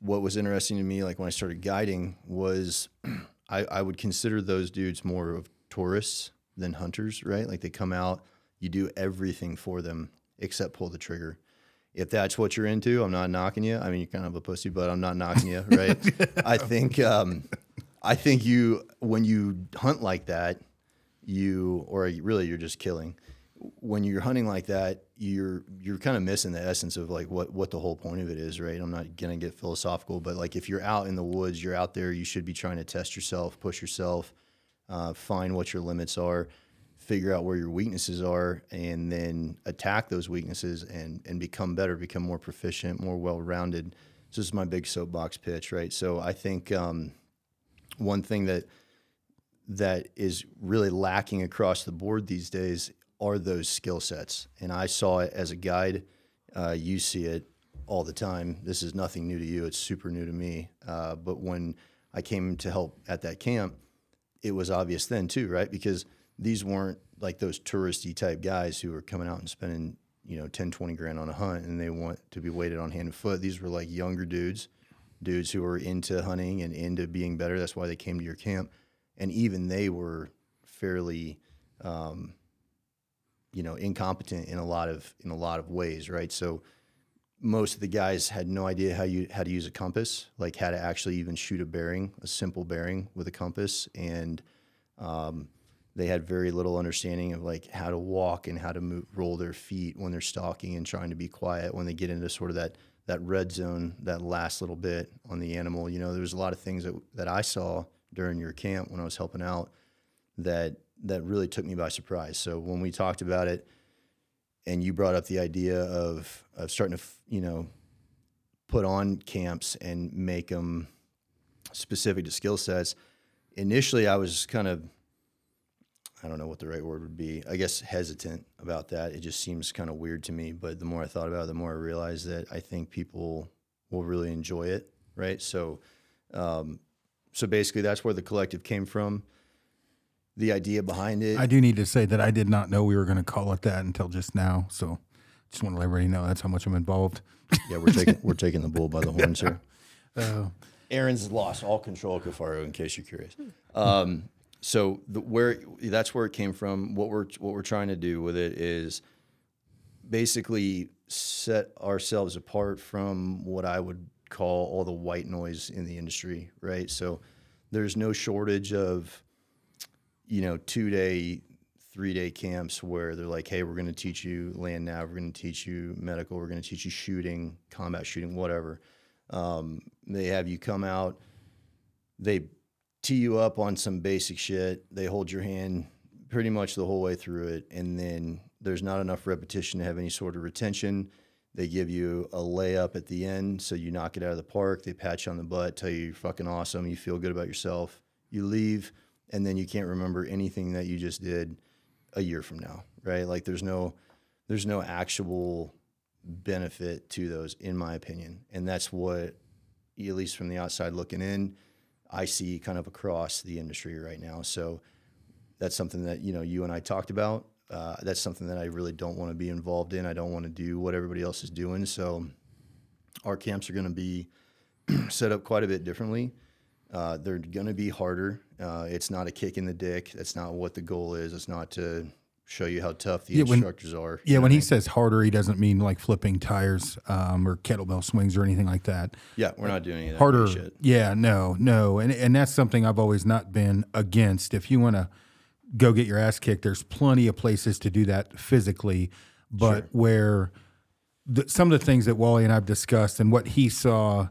what was interesting to me, like when I started guiding, was I, I would consider those dudes more of tourists than hunters, right? Like they come out, you do everything for them except pull the trigger. If that's what you're into, I'm not knocking you. I mean, you're kind of a pussy, but I'm not knocking you, right? I think, um, I think you when you hunt like that, you or really you're just killing. when you're hunting like that, you're you're kind of missing the essence of like what what the whole point of it is, right? I'm not gonna get philosophical, but like if you're out in the woods, you're out there, you should be trying to test yourself, push yourself, uh, find what your limits are, figure out where your weaknesses are, and then attack those weaknesses and and become better, become more proficient, more well rounded. So this is my big soapbox pitch, right? So I think um, one thing that that is really lacking across the board these days are those skill sets. And I saw it as a guide. Uh, you see it all the time. This is nothing new to you. It's super new to me. Uh, but when I came to help at that camp, it was obvious then too, right? Because these weren't like those touristy type guys who were coming out and spending, you know, 10, 20 grand on a hunt and they want to be waited on hand and foot. These were like younger dudes, dudes who were into hunting and into being better. That's why they came to your camp. And even they were fairly, um, you know incompetent in a lot of in a lot of ways right so most of the guys had no idea how you how to use a compass like how to actually even shoot a bearing a simple bearing with a compass and um, they had very little understanding of like how to walk and how to move, roll their feet when they're stalking and trying to be quiet when they get into sort of that that red zone that last little bit on the animal you know there was a lot of things that, that i saw during your camp when i was helping out that that really took me by surprise. So when we talked about it, and you brought up the idea of of starting to you know put on camps and make them specific to skill sets. Initially, I was kind of I don't know what the right word would be. I guess hesitant about that. It just seems kind of weird to me. But the more I thought about it, the more I realized that I think people will really enjoy it. Right. So, um, so basically, that's where the collective came from the idea behind it. I do need to say that I did not know we were going to call it that until just now. So just want to let everybody know that's how much I'm involved. yeah, we're taking we're taking the bull by the horns here. Uh, Aron's lost all control of Kifaru, in case you're curious. Um, so the, where that's where it came from. What we're what we're trying to do with it is basically set ourselves apart from what I would call all the white noise in the industry, right? So there's no shortage of you know, two day, three day camps where they're like, hey, we're going to teach you land nav, we're going to teach you medical, we're going to teach you shooting, combat shooting, whatever. Um, they have you come out, they tee you up on some basic shit, they hold your hand pretty much the whole way through it, and then there's not enough repetition to have any sort of retention. They give you a layup at the end, so you knock it out of the park. They pat you on the butt, tell you you're fucking awesome, you feel good about yourself. You leave and then you can't remember anything that you just did a year from now, right? Like there's no there's no actual benefit to those in my opinion. And that's what at least from the outside looking in, I see kind of across the industry right now. So that's something that, you know, you and I talked about. Uh, that's something that I really don't want to be involved in. I don't want to do what everybody else is doing. So our camps are going to be set up quite a bit differently. Uh, they're going to be harder. Uh, it's not a kick in the dick. That's not what the goal is. It's not to show you how tough the yeah, instructors when, are. Yeah, when he says harder, he doesn't mean like flipping tires um, or kettlebell swings or anything like that. Yeah, we're not doing any harder. Shit. Yeah, no, no, and and that's something I've always not been against. If you want to go get your ass kicked, there's plenty of places to do that physically, but sure. where the, some of the things that Wally and I've discussed and what he saw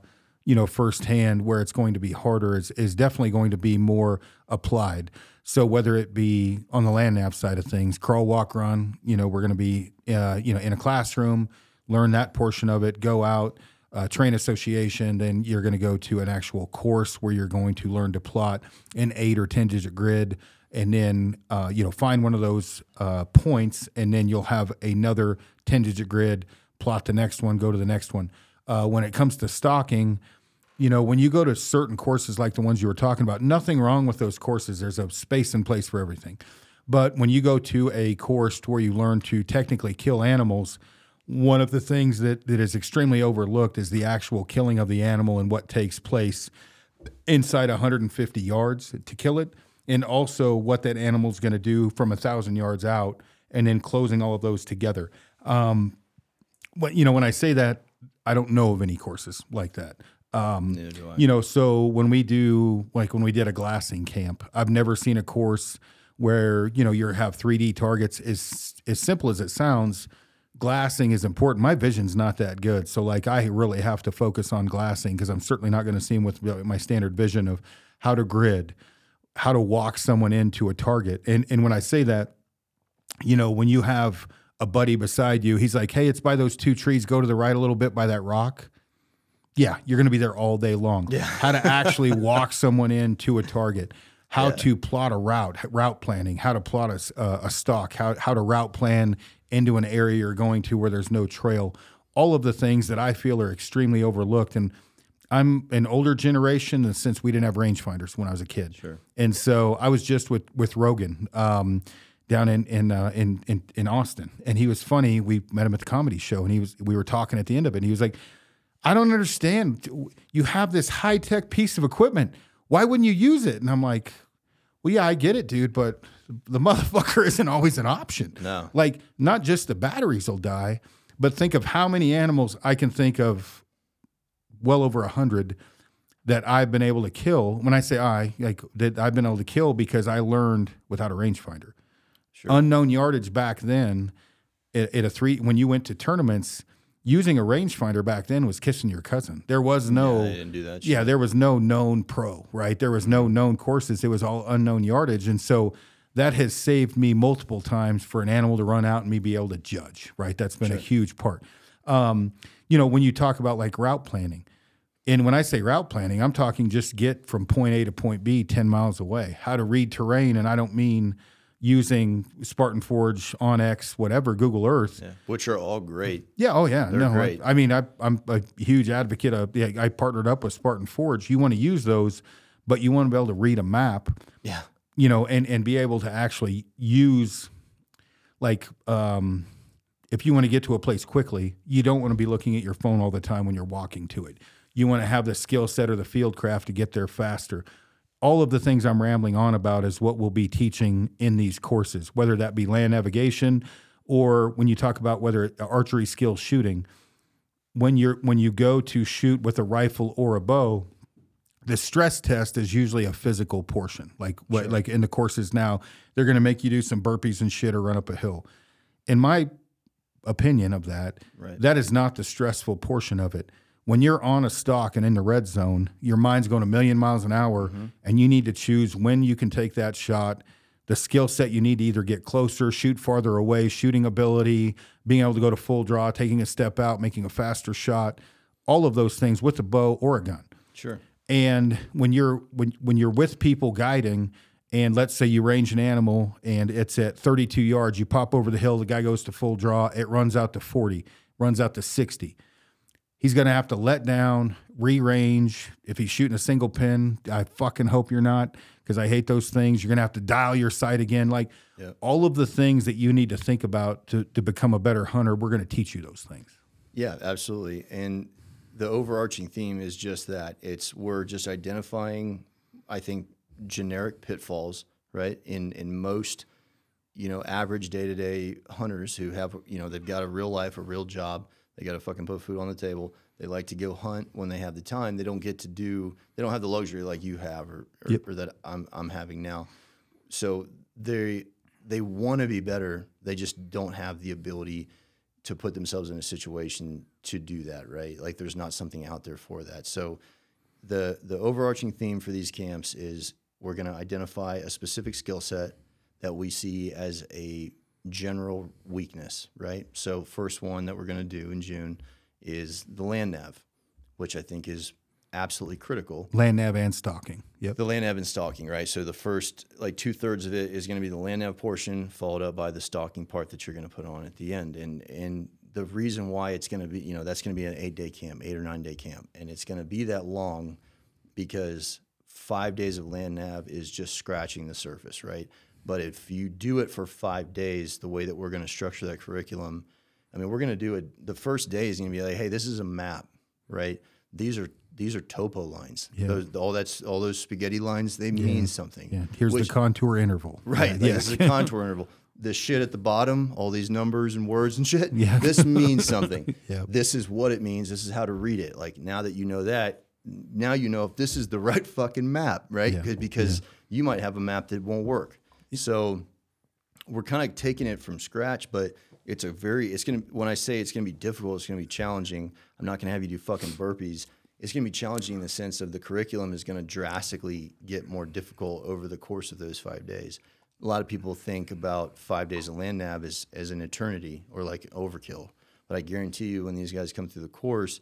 you know firsthand where it's going to be harder is is definitely going to be more applied. So whether it be on the land nav side of things, crawl, walk, run, you know, we're going to be uh, you know in a classroom, learn that portion of it, go out. Uh, train association, then you're going to go to an actual course where you're going to learn to plot an eight or 10 digit grid and then uh, you know find one of those uh, points and then you'll have another 10 digit grid plot the next one go to the next one uh, when it comes to stalking you know, when you go to certain courses like the ones you were talking about, nothing wrong with those courses. There's a space and place for everything. But when you go to a course where you learn to technically kill animals, one of the things that, that is extremely overlooked is the actual killing of the animal and what takes place inside 150 yards to kill it, and also what that animal is going to do from a thousand yards out, and then closing all of those together. Um, but you know, when I say that, I don't know of any courses like that. Um, you know, so when we do like when we did a glassing camp, I've never seen a course where you know you have 3D targets. Is as simple as it sounds. Glassing is important. My vision's not that good, so like I really have to focus on glassing because I'm certainly not going to see them with my standard vision of how to grid, how to walk someone into a target. And and when I say that, you know, when you have a buddy beside you, he's like, "Hey, it's by those two trees. Go to the right a little bit by that rock." Yeah, you're going to be there all day long. Yeah. how to actually walk someone into a target, how to plot a route, route planning, how to plot a, uh, a stalk, how how to route plan into an area you're going to where there's no trail. All of the things that I feel are extremely overlooked and. I'm an older generation and since we didn't have rangefinders when I was a kid. Sure. And so I was just with with Rogan um, down in in, uh, in in in Austin, and he was funny. We met him at the comedy show, and he was we were talking at the end of it. And he was like, "I don't understand. You have this high tech piece of equipment. Why wouldn't you use it?" And I'm like, "Well, yeah, I get it, dude, but the motherfucker isn't always an option. No. like not just the batteries will die, but think of how many animals I can think of well over a hundred that I've been able to kill. When I say I, like that I've been able to kill because I learned without a rangefinder. Sure. Unknown yardage back then at, at a three when you went to tournaments, using a rangefinder back then was kissing your cousin. There was no I didn't do that. yeah, there was no known pro, right? There was no known courses. It was all unknown yardage. And so that has saved me multiple times for an animal to run out and me be able to judge, right? That's been a huge part. Um, you know, when you talk about like route planning, and when I say route planning, I'm talking just get from point A to point B 10 miles away, how to read terrain. And I don't mean using Spartan Forge, OnX, whatever, Google Earth. Yeah. Which are all great. Yeah. Oh, yeah. no, I- great. I, mean, I, I'm a huge advocate of. Yeah, I partnered up with Spartan Forge. You want to use those, but you want to be able to read a map. Yeah. You know, and and be able to actually use, like, um, if you want to get to a place quickly, you don't want to be looking at your phone all the time when you're walking to it. You want to have the skill set or the field craft to get there faster. All of the things I'm rambling on about is what we'll be teaching in these courses, whether that be land navigation or when you talk about whether archery skill shooting. When you're when you go to shoot with a rifle or a bow, the stress test is usually a physical portion. Like what like in the courses now, they're going to make you do some burpees and shit or run up a hill. In my opinion of that, Right. that is not the stressful portion of it. When you're on a stalk and in the red zone, your mind's going a million miles an hour, mm-hmm. and you need to choose when you can take that shot, the skill set you need to either get closer, shoot farther away, shooting ability, being able to go to full draw, taking a step out, making a faster shot, all of those things with a bow or a gun. Sure. And when you're when when you're with people guiding, and let's say you range an animal and it's at 32 yards, you pop over the hill, the guy goes to full draw, it runs out to 40, runs out to 60. He's gonna have to let down, re-range. If he's shooting a single pin, I fucking hope you're not, because I hate those things. You're gonna have to dial your sight again. Like Yep. all of the things that you need to think about to, to become a better hunter, we're gonna teach you those things. Yeah, absolutely. And the overarching theme is just that it's we're just identifying, I think, generic pitfalls, right? In in most, you know, average day to day hunters who have, you know, they've got a real life, a real job. They got to fucking put food on the table. They like to go hunt when they have the time. They don't get to do. They don't have the luxury like you have, or or, or that I'm I'm having now. So they they want to be better. They just don't have the ability to put themselves in a situation to do that, right? Like there's not something out there for that. So the the overarching theme for these camps is we're going to identify a specific skill set that we see as a general weakness, right? So first one that we're going to do in June is the land nav, which I think is absolutely critical Land nav and stalking. Yep. the land nav and stalking, right? So the first, like two thirds of it is going to be the land nav portion, followed up by the stalking part that you're going to put on at the end. And and the reason why it's going to be, you know, that's going to be an eight day camp, eight or nine day camp, and it's going to be that long because five days of land nav is just scratching the surface, right? But if you do it for five days, the way that we're going to structure that curriculum, I mean, we're going to do it. The first day is going to be like, hey, this is a map, right? These are these are topo lines. Yeah. Those, all that's all those spaghetti lines. They mean something. Yeah. Here's Which- the contour interval. Right. Yeah, Like yes. This is a contour interval. The shit at the bottom, all these numbers and words and shit. Yeah. This means something. Yep. This is what it means. This is how to read it. Like now that you know that, now you know if this is the right fucking map, right? Yeah. 'Cause- Because you might have a map that won't work. So we're kind of taking it from scratch, but it's a very it's gonna when I say it's gonna be difficult, it's gonna be challenging. I'm not gonna have you do fucking burpees. It's gonna be challenging in the sense of the curriculum is gonna drastically get more difficult over the course of those five days. A lot of people think about five days of land nav as, as an eternity or like overkill. But I guarantee you when these guys come through the course,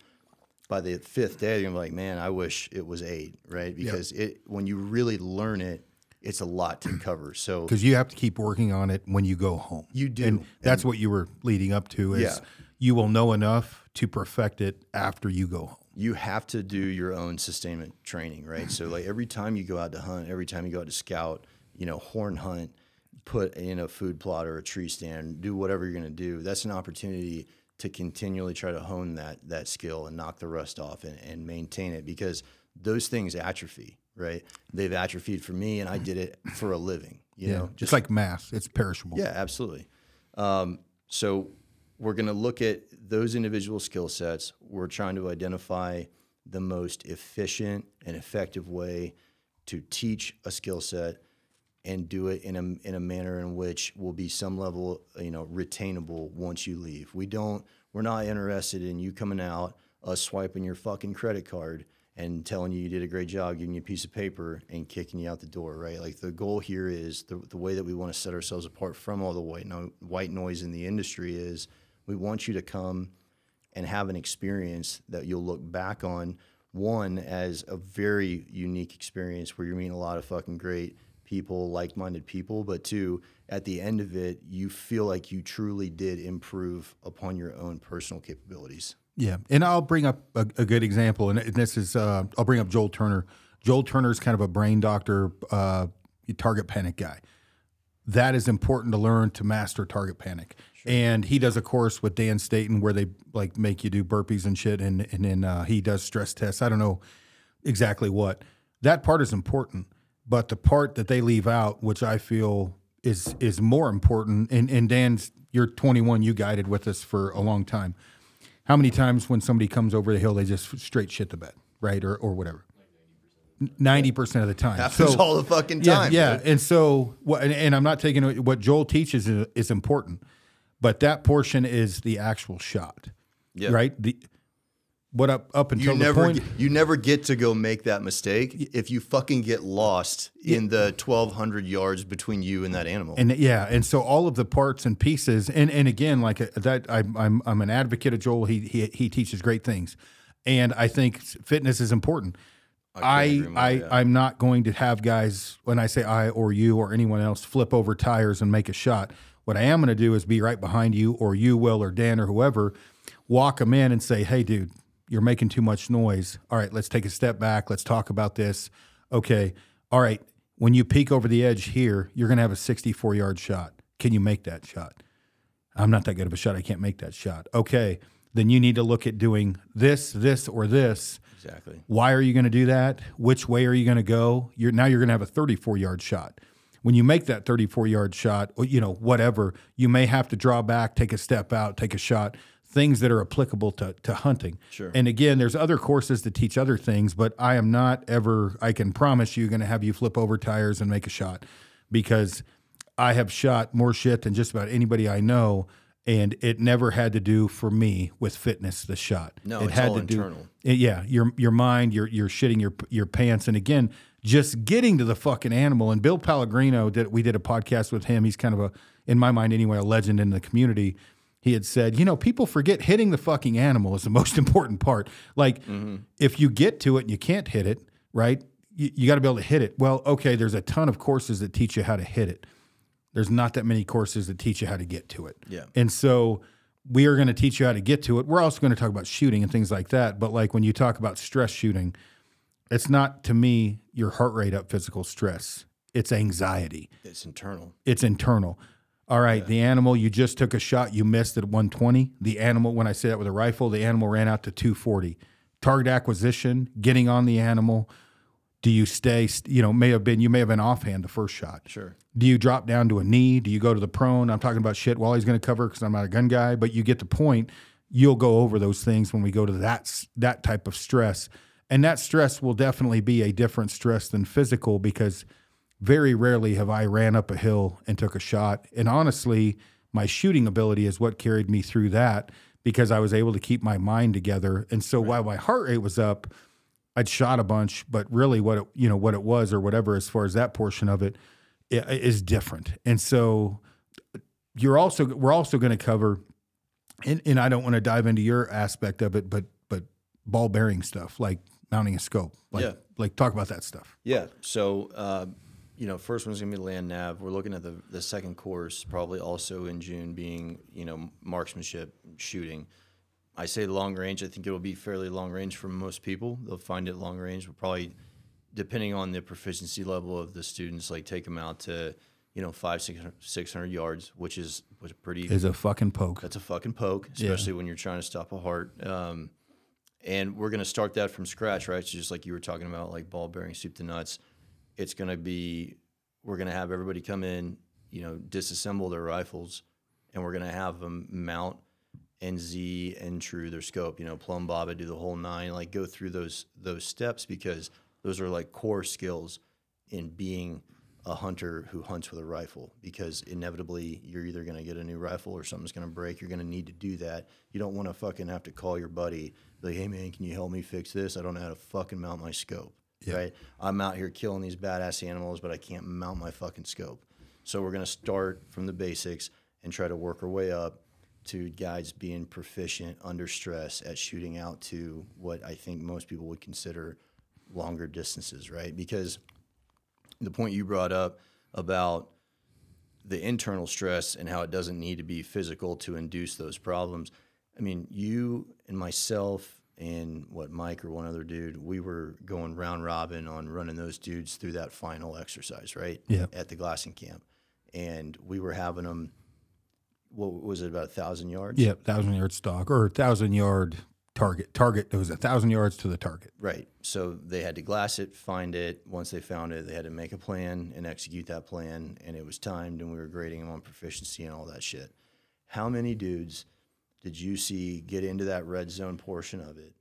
by the fifth day, you're gonna be like, man, I wish it was eight, right? Because it when you really learn it, it's a lot to cover. So because you have to keep working on it when you go home. You do. and that's what you were leading up to. Is Yeah. you will know enough to perfect it after you go home. you have to do your own sustainment training, right? So like every time you go out to hunt, every time you go out to scout, you know, horn hunt, put in a food plot or a tree stand, do whatever you're going to do. That's an opportunity to continually try to hone that that skill and knock the rust off and, and maintain it because those things atrophy, right? They've atrophied for me, and I did it for a living. You know, just like mass, it's perishable. yeah, absolutely. Um, so we're going to look at those individual skill sets. We're trying to identify the most efficient and effective way to teach a skill set and do it in a in a manner in which will be some level, you know, retainable once you leave. We don't. We're not interested in you coming out, us swiping your fucking credit card and telling you you did a great job, giving you a piece of paper and kicking you out the door, right? Like the goal here is the, the way that we want to set ourselves apart from all the white no, white noise in the industry is we want you to come and have an experience that you'll look back on one as a very unique experience where you're meeting a lot of fucking great people, like-minded people, but two, at the end of it, you feel like you truly did improve upon your own personal capabilities. Yeah, and I'll bring up a, a good example, and this is uh, I'll bring up Joel Turner. Joel Turner is kind of a brain doctor, uh, target panic guy. That is important to learn to master target panic. And he does a course with Dan Staton where they like make you do burpees and shit, and and then uh, he does stress tests. I don't know exactly what that part is important, but the part that they leave out, which I feel is is more important. And and Dan's, you're 21, you guided with us for a long time. How many times when somebody comes over the hill, they just straight shit the bed, right, or or whatever. Ninety percent of the time. Happens all the fucking time. yeah. dude. And so, what? And, and I'm not taking what Joel teaches is, is important, but that portion is the actual shot, Yeah. right? The what up up until You the never, point. get, you never get to go make that mistake if you fucking get lost in the 1,200 yards between you and that animal. And yeah, and so all of the parts and pieces, and and again, like uh, that, I'm I'm I'm an advocate of Joel. He he he teaches great things, and I think fitness is important. I I, yeah. I'm not going to have guys when I say I or you or anyone else flip over tires and make a shot. What I am going to do is be right behind you or you will or Dan or whoever, walk them in and say, "Hey, dude, you're making too much noise. All right, let's take a step back. Let's talk about this. Okay, all right. When you peek over the edge here, you're going to have a 64 yard shot. Can you make that shot? I'm not that good of a shot. I can't make that shot. Okay, then you need to look at doing this, this, or this. exactly. Why are you going to do that? Which way are you going to go? You're now you're going to have a 34 yard shot. When you make that 34 yard shot, or, you know whatever, you may have to draw back, take a step out, take a shot. Things that are applicable to to hunting. Sure. And again, there's other courses that teach other things, but I am not ever. I can promise you, going to have you flip over tires and make a shot, because I have shot more shit than just about anybody I know, and it never had to do for me with fitness. The shot. No, it it's had all to do. internal. Uh, Yeah, your your mind, you're you're shitting your your pants, and again, just getting to the fucking animal. And Bill Pellegrino did. We did a podcast with him. He's kind of a, in my mind anyway, a legend in the community. He had said, you know, people forget hitting the fucking animal is the most important part. Like, mm-hmm. if you get to it and you can't hit it, right? You, you got to be able to hit it. Well, okay, there's a ton of courses that teach you how to hit it. There's not that many courses that teach you how to get to it. Yeah. And so we are going to teach you how to get to it. We're also going to talk about shooting and things like that. But like when you talk about stress shooting, it's not to me your heart rate up physical stress. It's anxiety. It's internal. It's internal. All right, the animal you just took a shot, you missed at 120. The animal, when I say that with a rifle, the animal ran out to 240. Target acquisition, getting on the animal. Do you stay? You know, may have been you may have been offhand the first shot. Sure. Do you drop down to a knee? Do you go to the prone? I'm talking about shit Wally's going to cover because I'm not a gun guy, but you get the point. You'll go over those things when we go to that that type of stress, and that stress will definitely be a different stress than physical because very rarely have I ran up a hill and took a shot. And honestly, my shooting ability is what carried me through that because I was able to keep my mind together. And so while my heart rate was up, I'd shot a bunch, but really what it, you know what it was or whatever as far as that portion of it i- is different. And so you're also we're also going to cover and, and I don't want to dive into your aspect of it, but but ball bearing stuff like mounting a scope. Like Yeah. like talk about that stuff. Yeah. So, uh, you know, first one's gonna be land nav. We're looking at the the second course, probably also in June, being you know marksmanship shooting. I say long range. I think it'll be fairly long range for most people. They'll find it long range. We'll probably, depending on the proficiency level of the students, like take them out to you know five six hundred yards, which is was pretty Is a fucking poke. that's a fucking poke, especially when you're trying to stop a heart. Um, and we're going to start that from scratch, right? So just like you were talking about, like ball bearing soup to nuts. It's going to be, we're going to have everybody come in, you know, disassemble their rifles, and we're going to have them mount and Z and true their scope, you know, plumb bob it, do the whole nine, like go through those those steps because those are like core skills in being a hunter who hunts with a rifle because inevitably you're either going to get a new rifle or something's going to break. You're going to need to do that. You don't want to fucking have to call your buddy, like, hey man, can you help me fix this? I don't know how to fucking mount my scope. Right? I'm out here killing these badass animals, but I can't mount my fucking scope. So we're to start from the basics and try to work our way up to guys being proficient under stress at shooting out to what I think most people would consider longer distances, right? Because the point you brought up about the internal stress and how it doesn't need to be physical to induce those problems. I mean, you and myself and what Mike or one other dude, we were going round robin on running those dudes through that final exercise, right? Yeah. At the glassing camp, and we were having them. What was it about a thousand yards? Yeah, thousand yard stalk or a thousand yard target. Target. It was a thousand yards to the target. Right. So they had to glass it, find it. Once they found it, they had to make a plan and execute that plan. And it was timed, and we were grading them on proficiency and all that shit. How many dudes did you see get into that red zone portion of it?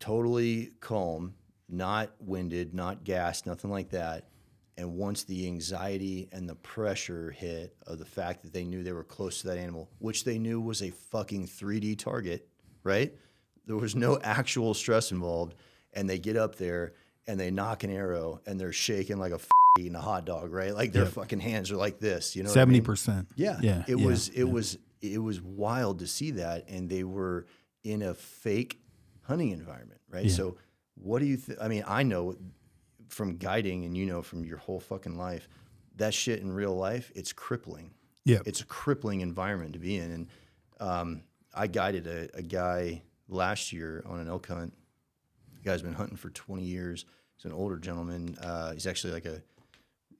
Totally calm, not winded, not gassed, nothing like that. And once the anxiety and the pressure hit of the fact that they knew they were close to that animal, which they knew was a fucking 3D target, right? There was no actual stress involved. And they get up there and they nock an arrow and they're shaking like a f- eating a hot dog, right? Like their fucking hands are like this, you know? what I Seventy mean? percent. Yeah, Yeah. It yeah, was it was it was wild to see that, and they were in a fake hunting environment, right? So, what do you? Th- I mean, I know from guiding, and you know from your whole fucking life, that shit in real life, it's crippling. Yeah. It's a crippling environment to be in, and um, I guided a, a guy last year on an elk hunt. The guy's been hunting for 20 years. He's an older gentleman. Uh, he's actually like a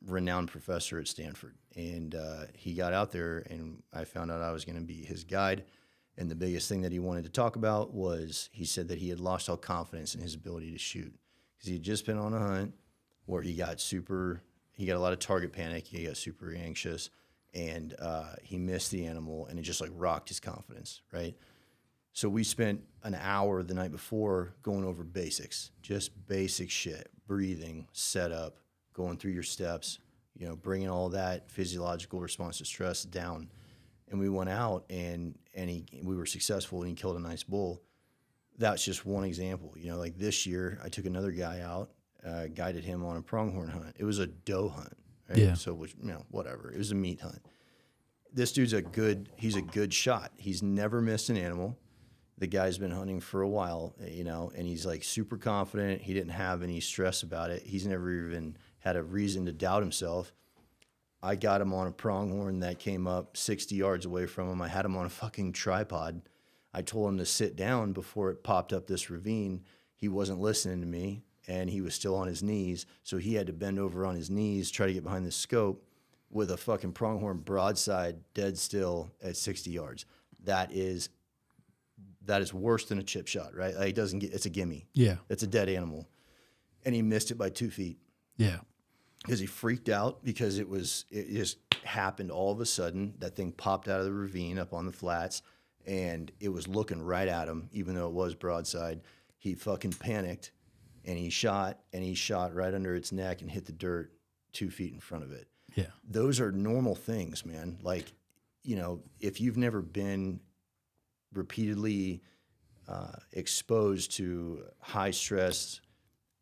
renowned professor at Stanford. And uh, he got out there, and I found out I was going to be his guide. And the biggest thing that he wanted to talk about was he said that he had lost all confidence in his ability to shoot because he had just been on a hunt where he got super, he got a lot of target panic, he got super anxious, and uh, he missed the animal, and it just like rocked his confidence, right? So we spent an hour the night before going over basics, just basic shit, breathing, setup, going through your steps, you know, bringing all that physiological response to stress down. And we went out and and he we were successful and he killed a nice bull. That's just one example. You know, like this year I took another guy out, uh, guided him on a pronghorn hunt. It was a doe hunt, right? Yeah. So which you know whatever. It was a meat hunt. This dude's a good. He's a good shot. He's never missed an animal the guy's been hunting for a while, you know, and he's like super confident. He didn't have any stress about it. He's never even had a reason to doubt himself. I got him on a pronghorn that came up 60 yards away from him. I had him on a fucking tripod. I told him to sit down before it popped up this ravine. He wasn't listening to me and he was still on his knees. So he had to bend over on his knees, try to get behind the scope with a fucking pronghorn broadside, dead still at 60 yards. That is that is worse than a chip shot, right? Like it doesn't get it's a gimme. Yeah. It's a dead animal. And he missed it by two feet Yeah. Because he freaked out because it was it just happened all of a sudden. That thing popped out of the ravine up on the flats and it was looking right at him, even though it was broadside. He fucking panicked and he shot and he shot right under its neck and hit the dirt two feet in front of it. Yeah. Those are normal things, man. Like, you know, if you've never been repeatedly uh, exposed to high stress,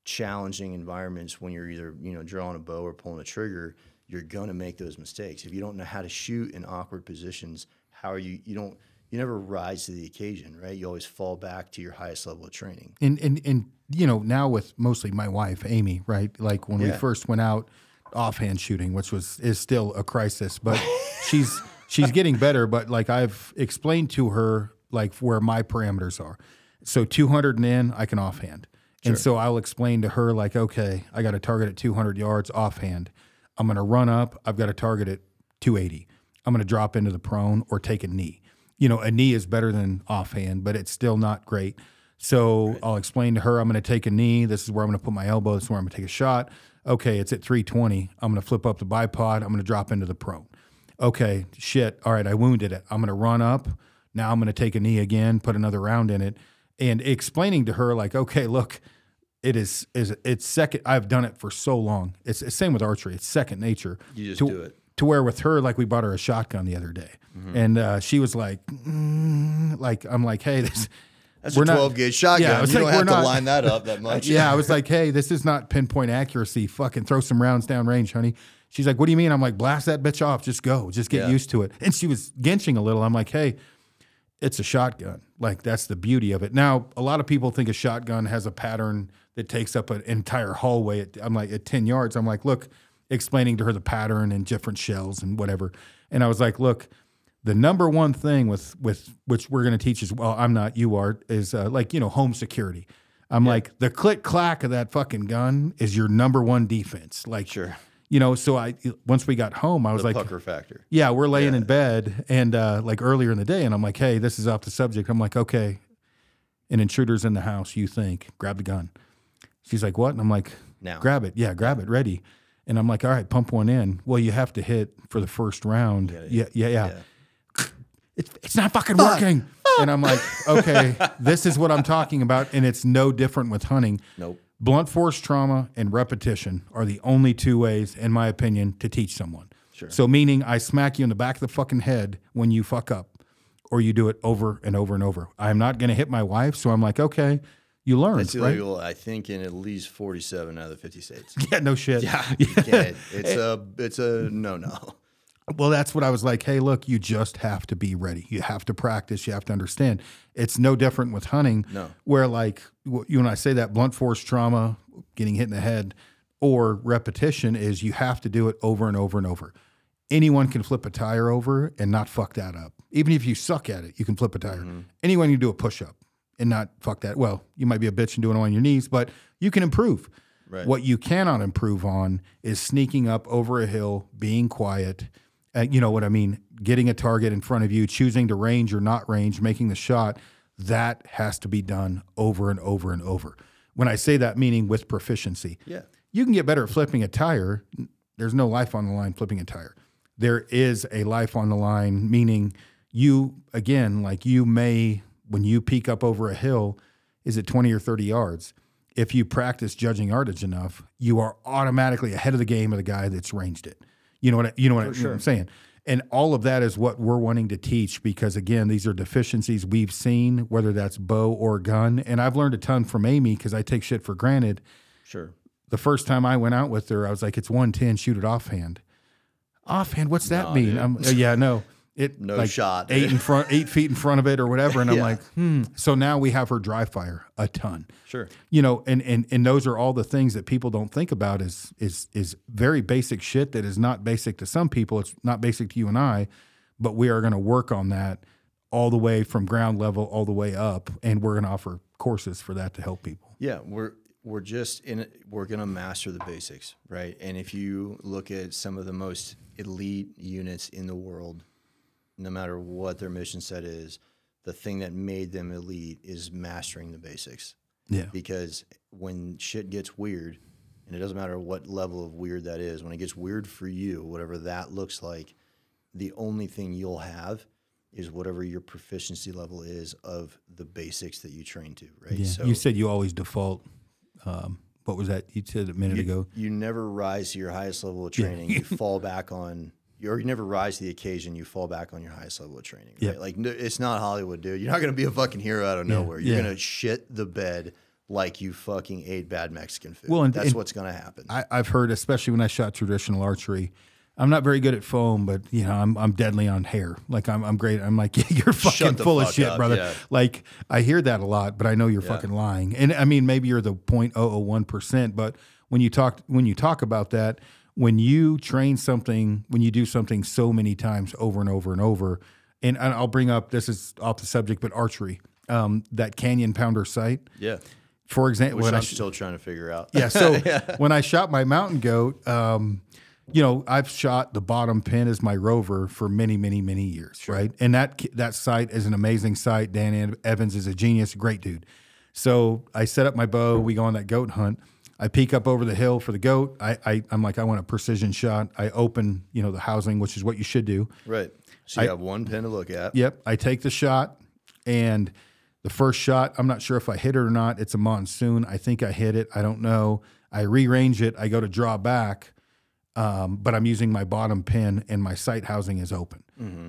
challenging environments when you're either you know drawing a bow or pulling a trigger, you're gonna make those mistakes. If you don't know how to shoot in awkward positions, how are you? You don't. You never rise to the occasion, right? You always fall back to your highest level of training. And and and you know now with mostly my wife Amy, right? Like when we first went out offhand shooting, which was is still a crisis, but she's she's getting better. But like I've explained to her like where my parameters are. So 200 and in, I can offhand. And so I'll explain to her like, okay, I got a target at 200 yards offhand. I'm going to run up. I've got a target at 280. I'm going to drop into the prone or take a knee. You know, a knee is better than offhand, but it's still not great. So I'll explain to her I'm going to take a knee. This is where I'm going to put my elbow. This is where I'm going to take a shot. Okay, it's at 320. I'm going to flip up the bipod. I'm going to drop into the prone. Okay, shit. All right, I wounded it. I'm going to run up. Now I'm going to take a knee again, put another round in it, and explaining to her like, okay, look, it is is it's second. I've done it for so long. It's the same with archery. It's second nature. You just to, do it. To where with her, like we bought her a shotgun the other day, and uh, she was like, mm, like I'm like, hey, this. That's we're a not- 12 gauge shotgun. Yeah, you like don't have we're to not- line that up that much. Yeah, I was like, hey, this is not pinpoint accuracy. Fucking throw some rounds down range, honey. She's like, what do you mean? I'm like, blast that bitch off. Just go. Just get Yeah. used to it. And she was ginching a little. I'm like, hey, it's a shotgun. Like that's the beauty of it. Now, a lot of people think a shotgun has a pattern that takes up an entire hallway. At, I'm like at 10 yards. I'm like, look, explaining to her the pattern and different shells and whatever. And I was like, look, the number one thing with with which we're going to teach is well. I'm not. You are is uh, like you know home security. I'm like the click clack of that fucking gun is your number one defense. Like Sure. You know. So I once we got home, I was The like, pucker factor. yeah, we're laying in bed and uh, like earlier in the day, and I'm like, hey, this is off the subject. I'm like, okay, an intruder's in the house. You think? Grab the gun. She's like, what? And I'm like, Now. grab it. Yeah, grab it. Ready. And I'm like, all right, pump one in. Well, you have to hit for the first round. Yeah, yeah, yeah. It's, it's not fucking working. And I'm like, okay, this is what I'm talking about, and it's no different with hunting. Nope. Blunt force trauma and repetition are the only two ways, in my opinion, to teach someone. Sure. So, meaning I smack you in the back of the fucking head when you fuck up, or you do it over and over and over. I'm not going to hit my wife, so I'm like, okay, you learn, It's right? illegal, I think, in at least 47 out of the 50 states. Yeah, no shit. Yeah, you can't. It's a it's a no no. Well, that's what I was like. Hey, look, you just have to be ready. You have to practice. You have to understand. It's no different with hunting. No. Where like you and I say that blunt force trauma, getting hit in the head, or repetition is you have to do it over and over and over. Anyone can flip a tire over and not fuck that up. Even if you suck at it, you can flip a tire. Mm-hmm. Anyone can do a push up and not fuck that. Well, you might be a bitch and doing it on your knees, but you can improve. Right. What you cannot improve on is sneaking up over a hill, being quiet. Uh, you know what I mean? Getting a target in front of you, choosing to range or not range, making the shot. That has to be done over and over and over. When I say that, meaning with proficiency. Yeah. You can get better at flipping a tire. There's no life on the line flipping a tire. There is a life on the line, meaning you, again, like you may, when you peek up over a hill, is it 20 or 30 yards? If you practice judging yardage enough, you are automatically ahead of the game of the guy that's ranged it. You know what I, you know what, I, you know what I'm saying? And all of that is what we're wanting to teach because again, these are deficiencies we've seen, whether that's bow or gun. And I've learned a ton from Amy because I take shit for granted Sure. the first time I went out with her, I was like, "It's one ten, shoot it offhand." Offhand, what's that No, mean? I'm, yeah, no, it No like shot, eight in front, eight feet in front of it or whatever, and I'm Yeah. like, hmm. So now we have her dry fire a ton, Sure. you know, and and and those are all the things that people don't think about is is is very basic shit that is not basic to some people. It's not basic to you and I, but we are going to work on that all the way from ground level all the way up, and we're going to offer courses for that to help people. Yeah, we're we're just in we're gonna master the basics, right? And if you look at some of the most elite units in the world, no matter what their mission set is, the thing that made them elite is mastering the basics. Yeah, Because when shit gets weird, and it doesn't matter what level of weird that is, when it gets weird for you, whatever that looks like, the only thing you'll have is whatever your proficiency level is of the basics that you train to, right? yeah. So you said you always default um, what was that you said a minute ago? You never rise to your highest level of training. you fall back on, you never rise to the occasion. You fall back on your highest level of training. Right? Yeah. Like it's not Hollywood, dude. You're not gonna be a fucking hero out of nowhere. You're yeah. gonna shit the bed like you fucking ate bad Mexican food. Well, and- that's and- what's gonna happen. I, I've heard, especially when I shot traditional archery, I'm not very good at foam, but you know, I'm I'm deadly on hair. Like I'm I'm great. I'm like you're fucking full of shit, up, brother. yeah. Like I hear that a lot, but I know you're fucking lying. And I mean, maybe you're the 0.001 percent, but when you talk when you talk about that, when you train something, when you do something so many times over and over and over, and, I'll bring up this is off the subject, but archery, um, that Canyon Pounder sight, yeah, for example, which I'm I still trying to figure out. yeah. So when I shot my mountain goat, um, you know, I've shot the bottom pin as my rover for many, many, many years, right? And that that sight is an amazing sight. Dan Evans is a genius, great dude. So I set up my bow. We go on that goat hunt. I peek up over the hill for the goat. I, I I'm like, I want a precision shot. I open, you know, the housing, which is what you should do. Right. So you have one pin to look at. Yep. I take the shot, and the first shot, I'm not sure if I hit it or not. It's a monsoon. I think I hit it. I don't know. I rearrange it. I go to draw back, um, but I'm using my bottom pin, and my sight housing is open.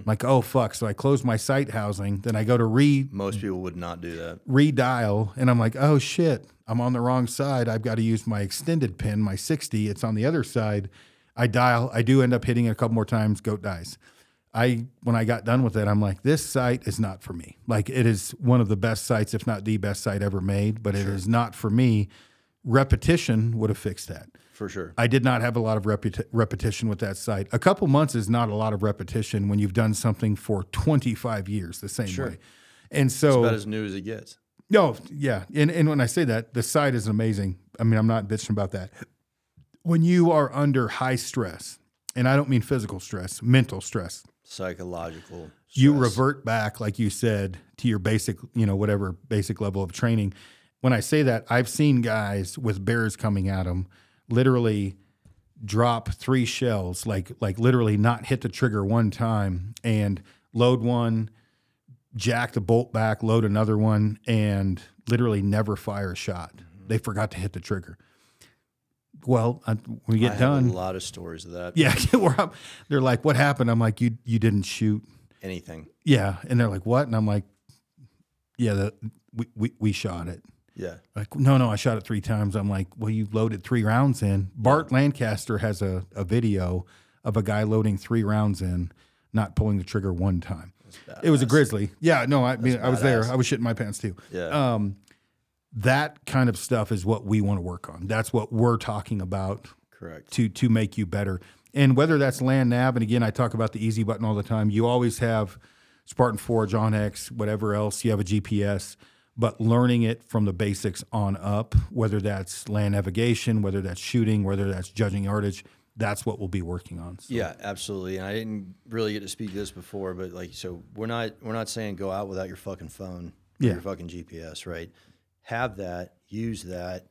Like, oh fuck! So I close my sight housing. Then I go to re Most people would not do that. redial, and I'm like, oh shit! I'm on the wrong side. I've got to use my extended pin, my 60. It's on the other side. I dial. I do end up hitting it a couple more times. Goat dies. I when I got done with it, I'm like, this sight is not for me. Like it is one of the best sights, if not the best sight ever made, but it is not for me. Repetition would have fixed that. For sure. I did not have a lot of repeti- repetition with that sight. A couple months is not a lot of repetition when you've done something for 25 years the same way. And so, About as new as it gets. No, yeah. And, and when I say that, the sight is amazing. I mean, I'm not bitching about that. When you are under high stress, and I don't mean physical stress, mental stress, Psychological. you revert back, like you said, to your basic, you know, whatever basic level of training. When I say that, I've seen guys with bears coming at them literally drop three shells, like like literally not hit the trigger one time and load one, jack the bolt back, load another one, and literally never fire a shot. Mm-hmm. They forgot to hit the trigger. Well, I, when we I get have done, a lot of stories of that. yeah, they're like, "What happened?" I'm like, "You you didn't shoot." Anything. Yeah, and they're like, "What?" And I'm like, "Yeah, the, we, we we shot it." Yeah. Like, no, no, I shot it three times. I'm like, "Well, you loaded three rounds in." Bart Lancaster has a, a video of a guy loading three rounds in, not pulling the trigger one time. It was a grizzly. Yeah, no, I mean, I was there. I was shitting my pants too. Yeah. Um, that kind of stuff is what we want to work on. That's what we're talking about Correct. to to make you better. And whether that's land nav, and again, I talk about the easy button all the time. You always have Spartan Forge, OnX, whatever else. You have a GPS, but learning it from the basics on up, whether that's land navigation, whether that's shooting, whether that's judging yardage, that's what we'll be working on. So, Yeah, absolutely. And I didn't really get to speak to this before, but like, so we're not we're not saying go out without your fucking phone, Yeah. your fucking GPS, right? Have that, use that,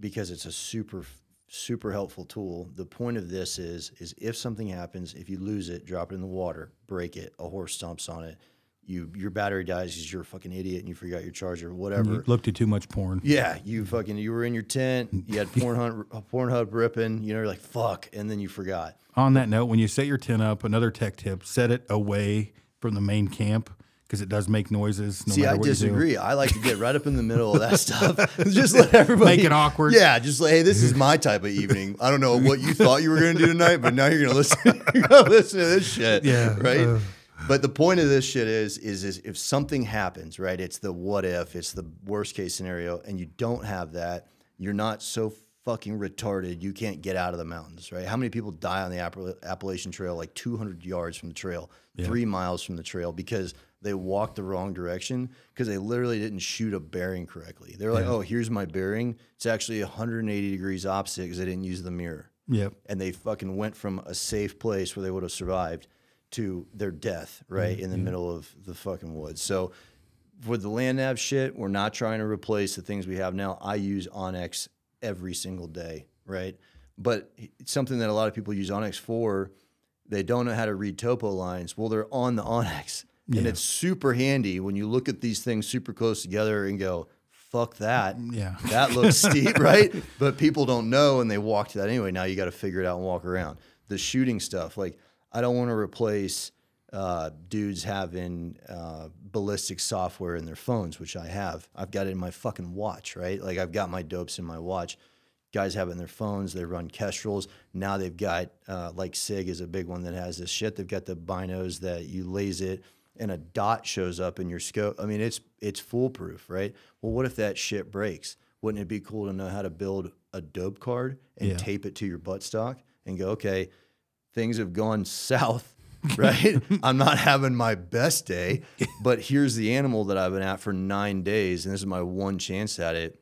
because it's a super super helpful tool. The point of this is is if something happens, if you lose it, drop it in the water, break it, a horse stomps on it, you your battery dies because you're a fucking idiot and you forgot your charger, whatever. You looked at too much porn. Yeah, you fucking you were in your tent, you had Pornhub Pornhub ripping, you know, you're like fuck, and then you forgot. On that note, when you set your tent up, another tech tip: set it away from the main camp because it does make noises. No See, matter I what you do. disagree. I like to get right up in the middle of that stuff. just let everybody Make it awkward. Yeah, just like, hey, this is my type of evening. I don't know what you thought you were going to do tonight, but now you're going to listen. you're to listen to this shit. Yeah, right. uh. But the point of this shit is, is, is if something happens, right? It's the what if. It's the worst case scenario, and you don't have that. You're not so fucking retarded. You can't get out of the mountains, right? How many people die on the Appala- Appalachian Trail, like 200 yards from the trail, three miles from the trail, because they walked the wrong direction because they literally didn't shoot a bearing correctly. They're like, "Oh, here's my bearing. It's actually 180 degrees opposite because they didn't use the mirror." Yep. and they fucking went from a safe place where they would have survived to their death right in the mm-hmm. middle of the fucking woods. So for the land nav shit, we're not trying to replace the things we have now. I use OnX every single day, right? But it's something that a lot of people use OnX for. They don't know how to read topo lines. Well, they're on the OnX. And it's super handy when you look at these things super close together and go, fuck that. Yeah. That looks steep, right? But people don't know and they walk to that anyway. Now you got to figure it out and walk around. The shooting stuff, like I don't want to replace uh, dudes having uh, ballistic software in their phones, which I have. I've got it in my fucking watch, right? Like I've got my dopes in my watch. Guys have it in their phones. They run Kestrels. Now they've got uh, like Sig is a big one that has this shit. They've got the binos that you laze it and a dot shows up in your scope. I mean, it's it's foolproof, right? Well, what if that shit breaks? Wouldn't it be cool to know how to build a dope card and Yeah. tape it to your buttstock and go, okay, things have gone south, right? I'm not having my best day, but here's the animal that I've been at for nine days, and this is my one chance at it.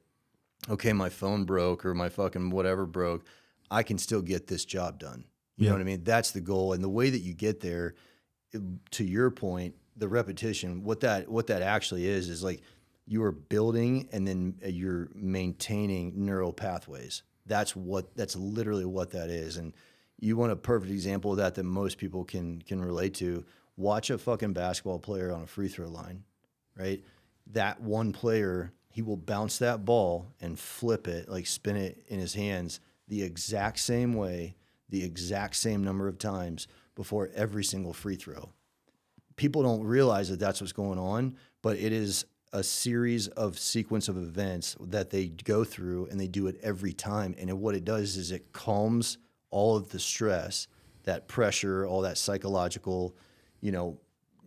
Okay, my phone broke or my fucking whatever broke. I can still get this job done. You Yeah. know what I mean? That's the goal. And the way that you get there, to your point, the repetition, what that what that actually is is like you are building and then uh, you're maintaining neural pathways. That's what that's literally what that is. And you want a perfect example of that that most people can can relate to. Watch a fucking basketball player on a free throw line, right? That one player, he will bounce that ball and flip it, like spin it in his hands the exact same way, the exact same number of times before every single free throw people don't realize that that's what's going on, but it is a series of sequence of events that they go through and they do it every time. And what it does is it calms all of the stress, that pressure, all that psychological, you know,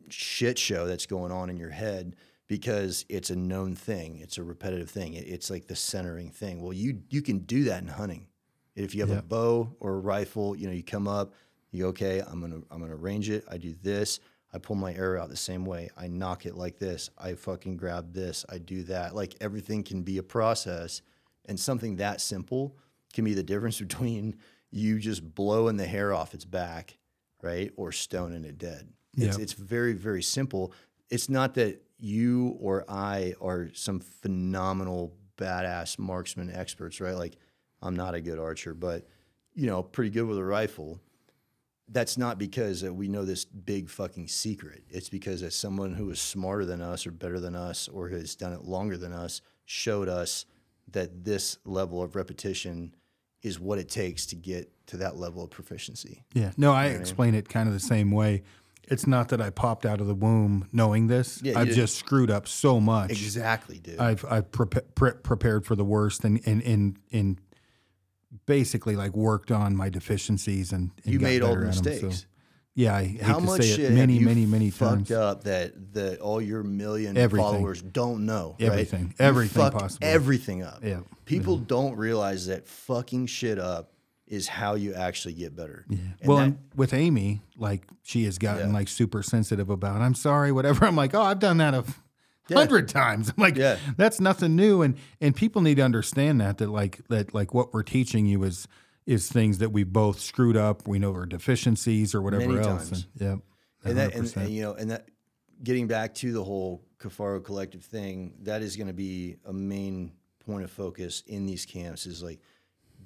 shit show that's going on in your head because it's a known thing. It's a repetitive thing. It- it's like the centering thing. Well, you you can do that in hunting. If you have Yeah. a bow or a rifle, you know, you come up, you go, okay, I'm gonna I'm gonna range it. I do this. I pull my arrow out the same way. I nock it like this. I fucking grab this. I do that. Like everything can be a process, and something that simple can be the difference between you just blowing the hair off its back, right, or stoning it dead. It's Yeah. it's very very simple. It's not that you or I are some phenomenal badass marksman experts, right? Like I'm not a good archer, but you know, pretty good with a rifle that's not because we know this big fucking secret. It's because as someone who is smarter than us or better than us or has done it longer than us showed us that this level of repetition is what it takes to get to that level of proficiency. Yeah. No, I explain it kind of the same way. It's not that I popped out of the womb knowing this. Yeah, I've did- just screwed up so much. Exactly, dude. I've I've prepa- pre- prepared for the worst and and and and basically like worked on my deficiencies and, and you made all the better at 'em, so- mistakes. Yeah, I hate How to much say shit it many, have you many, many fucked times. up that that all your million Everything. followers don't know? right? Everything. You Everything fucked possible. Everything up. Yeah. People mm-hmm. don't realize that fucking shit up is how you actually get better. Yeah. well, and with Amy, like she has gotten Yeah. like super sensitive about. I'm sorry, whatever. I'm like, oh, I've done that a hundred times. I'm like, Yeah. that's nothing new, and and people need to understand that that like that like what we're teaching you is is things that we both screwed up. We know are deficiencies or whatever Many else. times. And, yeah, and that and, and, you know and that getting back to the whole Kifaru Kollective thing, that is going to be a main point of focus in these camps. Is like,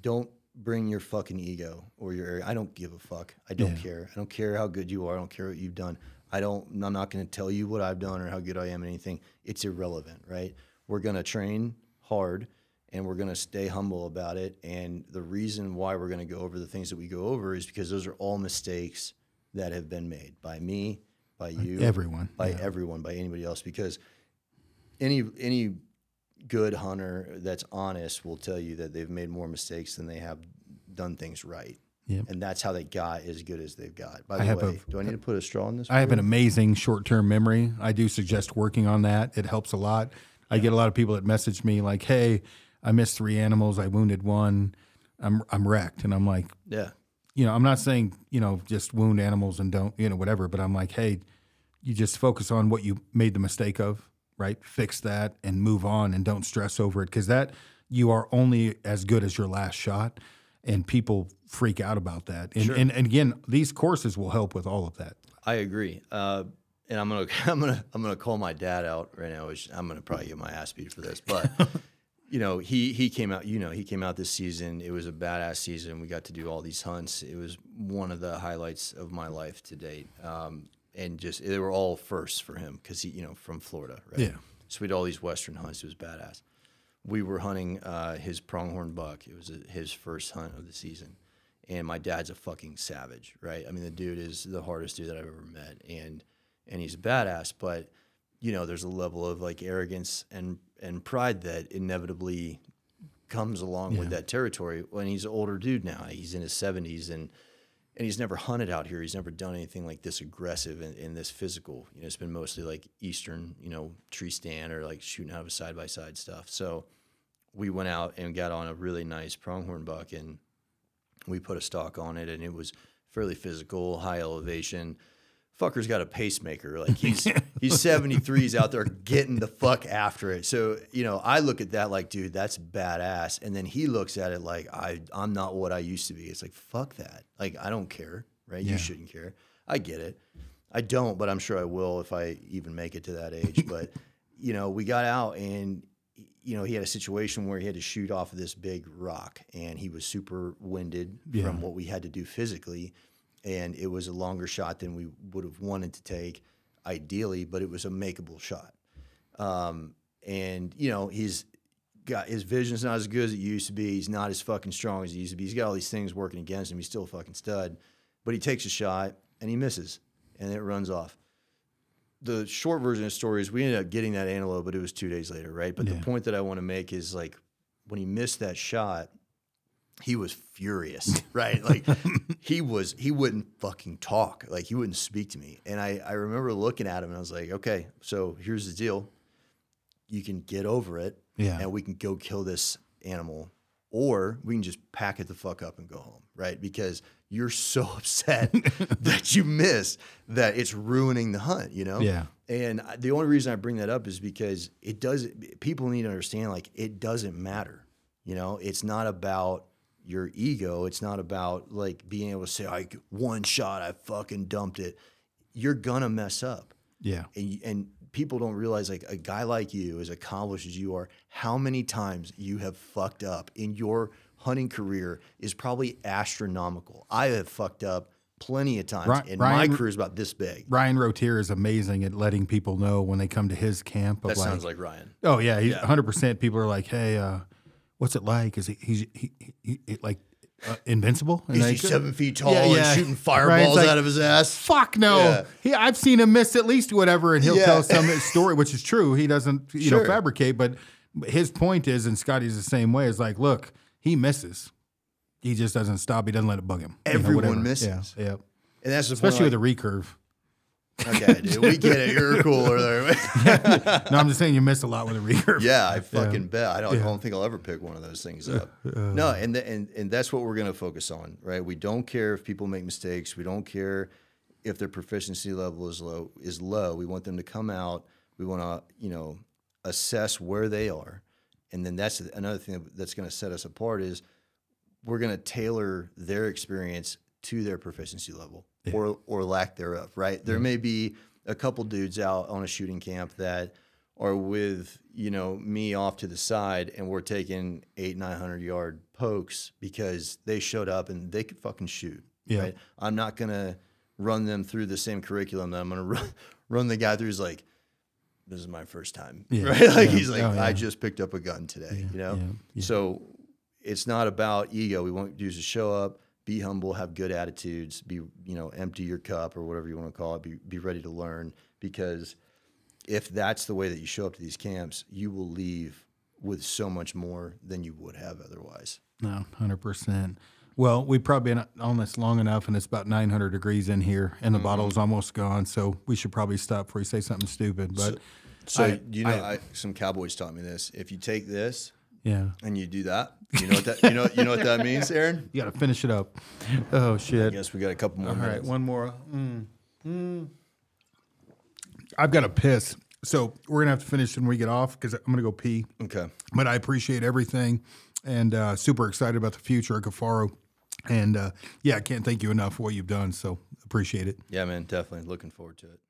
don't bring your fucking ego or your. I don't give a fuck. I don't care. I don't care how good you are. I don't care what you've done. I don't. I'm not going to tell you what I've done or how good I am at anything. It's irrelevant, right? We're going to train hard. And we're going to stay humble about it. And the reason why we're going to go over the things that we go over is because those are all mistakes that have been made by me, by you, everyone, by yeah. everyone, by anybody else. Because any any good hunter that's honest will tell you that they've made more mistakes than they have done things right. Yep. And that's how they got as good as they've got. By the way, a- do I need to put a straw in this? I have an amazing short term memory. I do suggest working on that. It helps a lot. I get a lot of people that message me like, "Hey, I missed three animals. I wounded one. I'm I'm wrecked." And I'm like, yeah. you know, I'm not saying you know just wound animals and don't you know whatever, but I'm like, hey, you just focus on what you made the mistake of, right? Fix that and move on, and don't stress over it because that you are only as good as your last shot, and people freak out about that. And, and and again, these courses will help with all of that. I agree. Uh, and I'm gonna I'm gonna I'm gonna call my dad out right now. Which I'm gonna probably get my ass beat for this, but you know he he came out. You know he came out this season. It was a badass season. We got to do all these hunts. It was one of the highlights of my life to date. Um, and just they were all firsts for him because he you know from Florida, right? Yeah. So we did all these western hunts. It was badass. we were hunting uh, his pronghorn buck. It was a, his first hunt of the season, and my dad's a fucking savage, right? I mean, the dude is the hardest dude that I've ever met, and and he's a badass. But you know, there's a level of like arrogance and and pride that inevitably comes along with that territory. When he's an older dude now, he's in his 70s, and and he's never hunted out here. He's never done anything like this aggressive and, and this physical. You know, it's been mostly like Eastern, you know, tree stand or like shooting out of a side by side stuff. So we went out and got on a really nice pronghorn buck and we put a stalk on it and it was fairly physical, high elevation. Fucker's got a pacemaker. Like he's he's 73, he's out there getting the fuck after it. So, you know, I look at that like, dude, that's badass. And then he looks at it like I I'm not what I used to be. It's like, fuck that. Like I don't care, right? Yeah. You shouldn't care. I get it. I don't, but I'm sure I will if I even make it to that age. but you know, we got out and you know, he had a situation where he had to shoot off of this big rock and he was super winded Yeah. from what we had to do physically. And it was a longer shot than we would have wanted to take ideally, but it was a makeable shot. Um, and, you know, he's got his vision's not as good as it used to be. He's not as fucking strong as he used to be. He's got all these things working against him. He's still a fucking stud, but he takes a shot and he misses and it runs off the short version of the story is we ended up getting that antelope, but it was two days later, right? But Yeah. the point that I want to make is like when he missed that shot, he was furious, right? Like he was, he wouldn't fucking talk, like he wouldn't speak to me. And I, I remember looking at him and I was like, okay, so here's the deal: you can get over it, Yeah. and we can go kill this animal, or we can just pack it the fuck up and go home, right? Because you're so upset that you missed that it's ruining the hunt, you know? Yeah. And the only reason I bring that up is because it does. People need to understand, like, it doesn't matter. You know, it's not about your ego. It's not about like being able to say, "I one shot, I fucking dumped it." You're gonna mess up Yeah. and and people don't realize like a guy like you as accomplished as you are how many times you have fucked up in your hunting career is probably astronomical i have fucked up plenty of times Ri- and Ryan- my career is about this big Ryan Rotier is amazing at letting people know when they come to his camp. Of that like, sounds like ryan oh yeah, he's 100. percent People are like, hey, uh, what's it like? Is he he's he, he, he like uh, invincible? And is they- he seven feet tall Yeah, and shooting fireballs like, out of his ass Fuck no. Yeah. He, I've seen him miss at least whatever, and he'll Yeah. tell some story, which is true. He doesn't, you know, fabricate. But his point is, and Scotty's the same way. Is like, look, he misses. He just doesn't stop. He doesn't let it bug him. You know, Everyone misses. Yeah, yeah. and that's the Especially point, with a recurve. Okay dude we get it you're cooler there No, I'm just saying you miss a lot with a recurve. Yeah, I fucking bet. I don't, I don't think I'll ever pick one of those things up. Uh. no, and, the, and and that's what we're going to focus on, right? We don't care if people make mistakes. We don't care if their proficiency level is low. Is low. We want them to come out. We want to, you know, assess where they are, and then that's another thing that's going to set us apart is we're going to tailor their experience to their proficiency level or or lack thereof, right? There may be a couple dudes out on a shooting camp that are with you know me off to the side and we're taking eight nine hundred yard pokes because they showed up and they could fucking shoot. Yeah. Right? I'm not gonna run them through the same curriculum that I'm gonna run, run the guy through. Who's like, this is my first time, Yeah. right? Like Yeah. he's like, Oh, yeah. I just picked up a gun today, you know. yeah, yeah. So it's not about ego. We want you to show up, be humble, have good attitudes, be you know empty your cup or whatever you want to call it. Be be ready to learn because if that's the way that you show up to these camps, you will leave with so much more than you would have otherwise. No, hundred percent. Well, we've probably been on this long enough, and it's about 900 degrees in here, and the Mm-hmm. bottle's almost gone. So we should probably stop before you say something stupid. But So I- you know, I- I, some cowboys taught me this. If you take this yeah, and you do that, you know what that you know you know what that means, Aron. you got to finish it up. Oh shit. I guess we got a couple more All right, minutes. one more. Mm. Mm. I've got to piss, so we're gonna have to finish when we get off because I'm gonna go pee. Okay. But I appreciate everything, and uh, super excited about the future of Kifaru. And uh, yeah, I can't thank you enough for what you've done. So appreciate it. Yeah, man, definitely looking forward to it.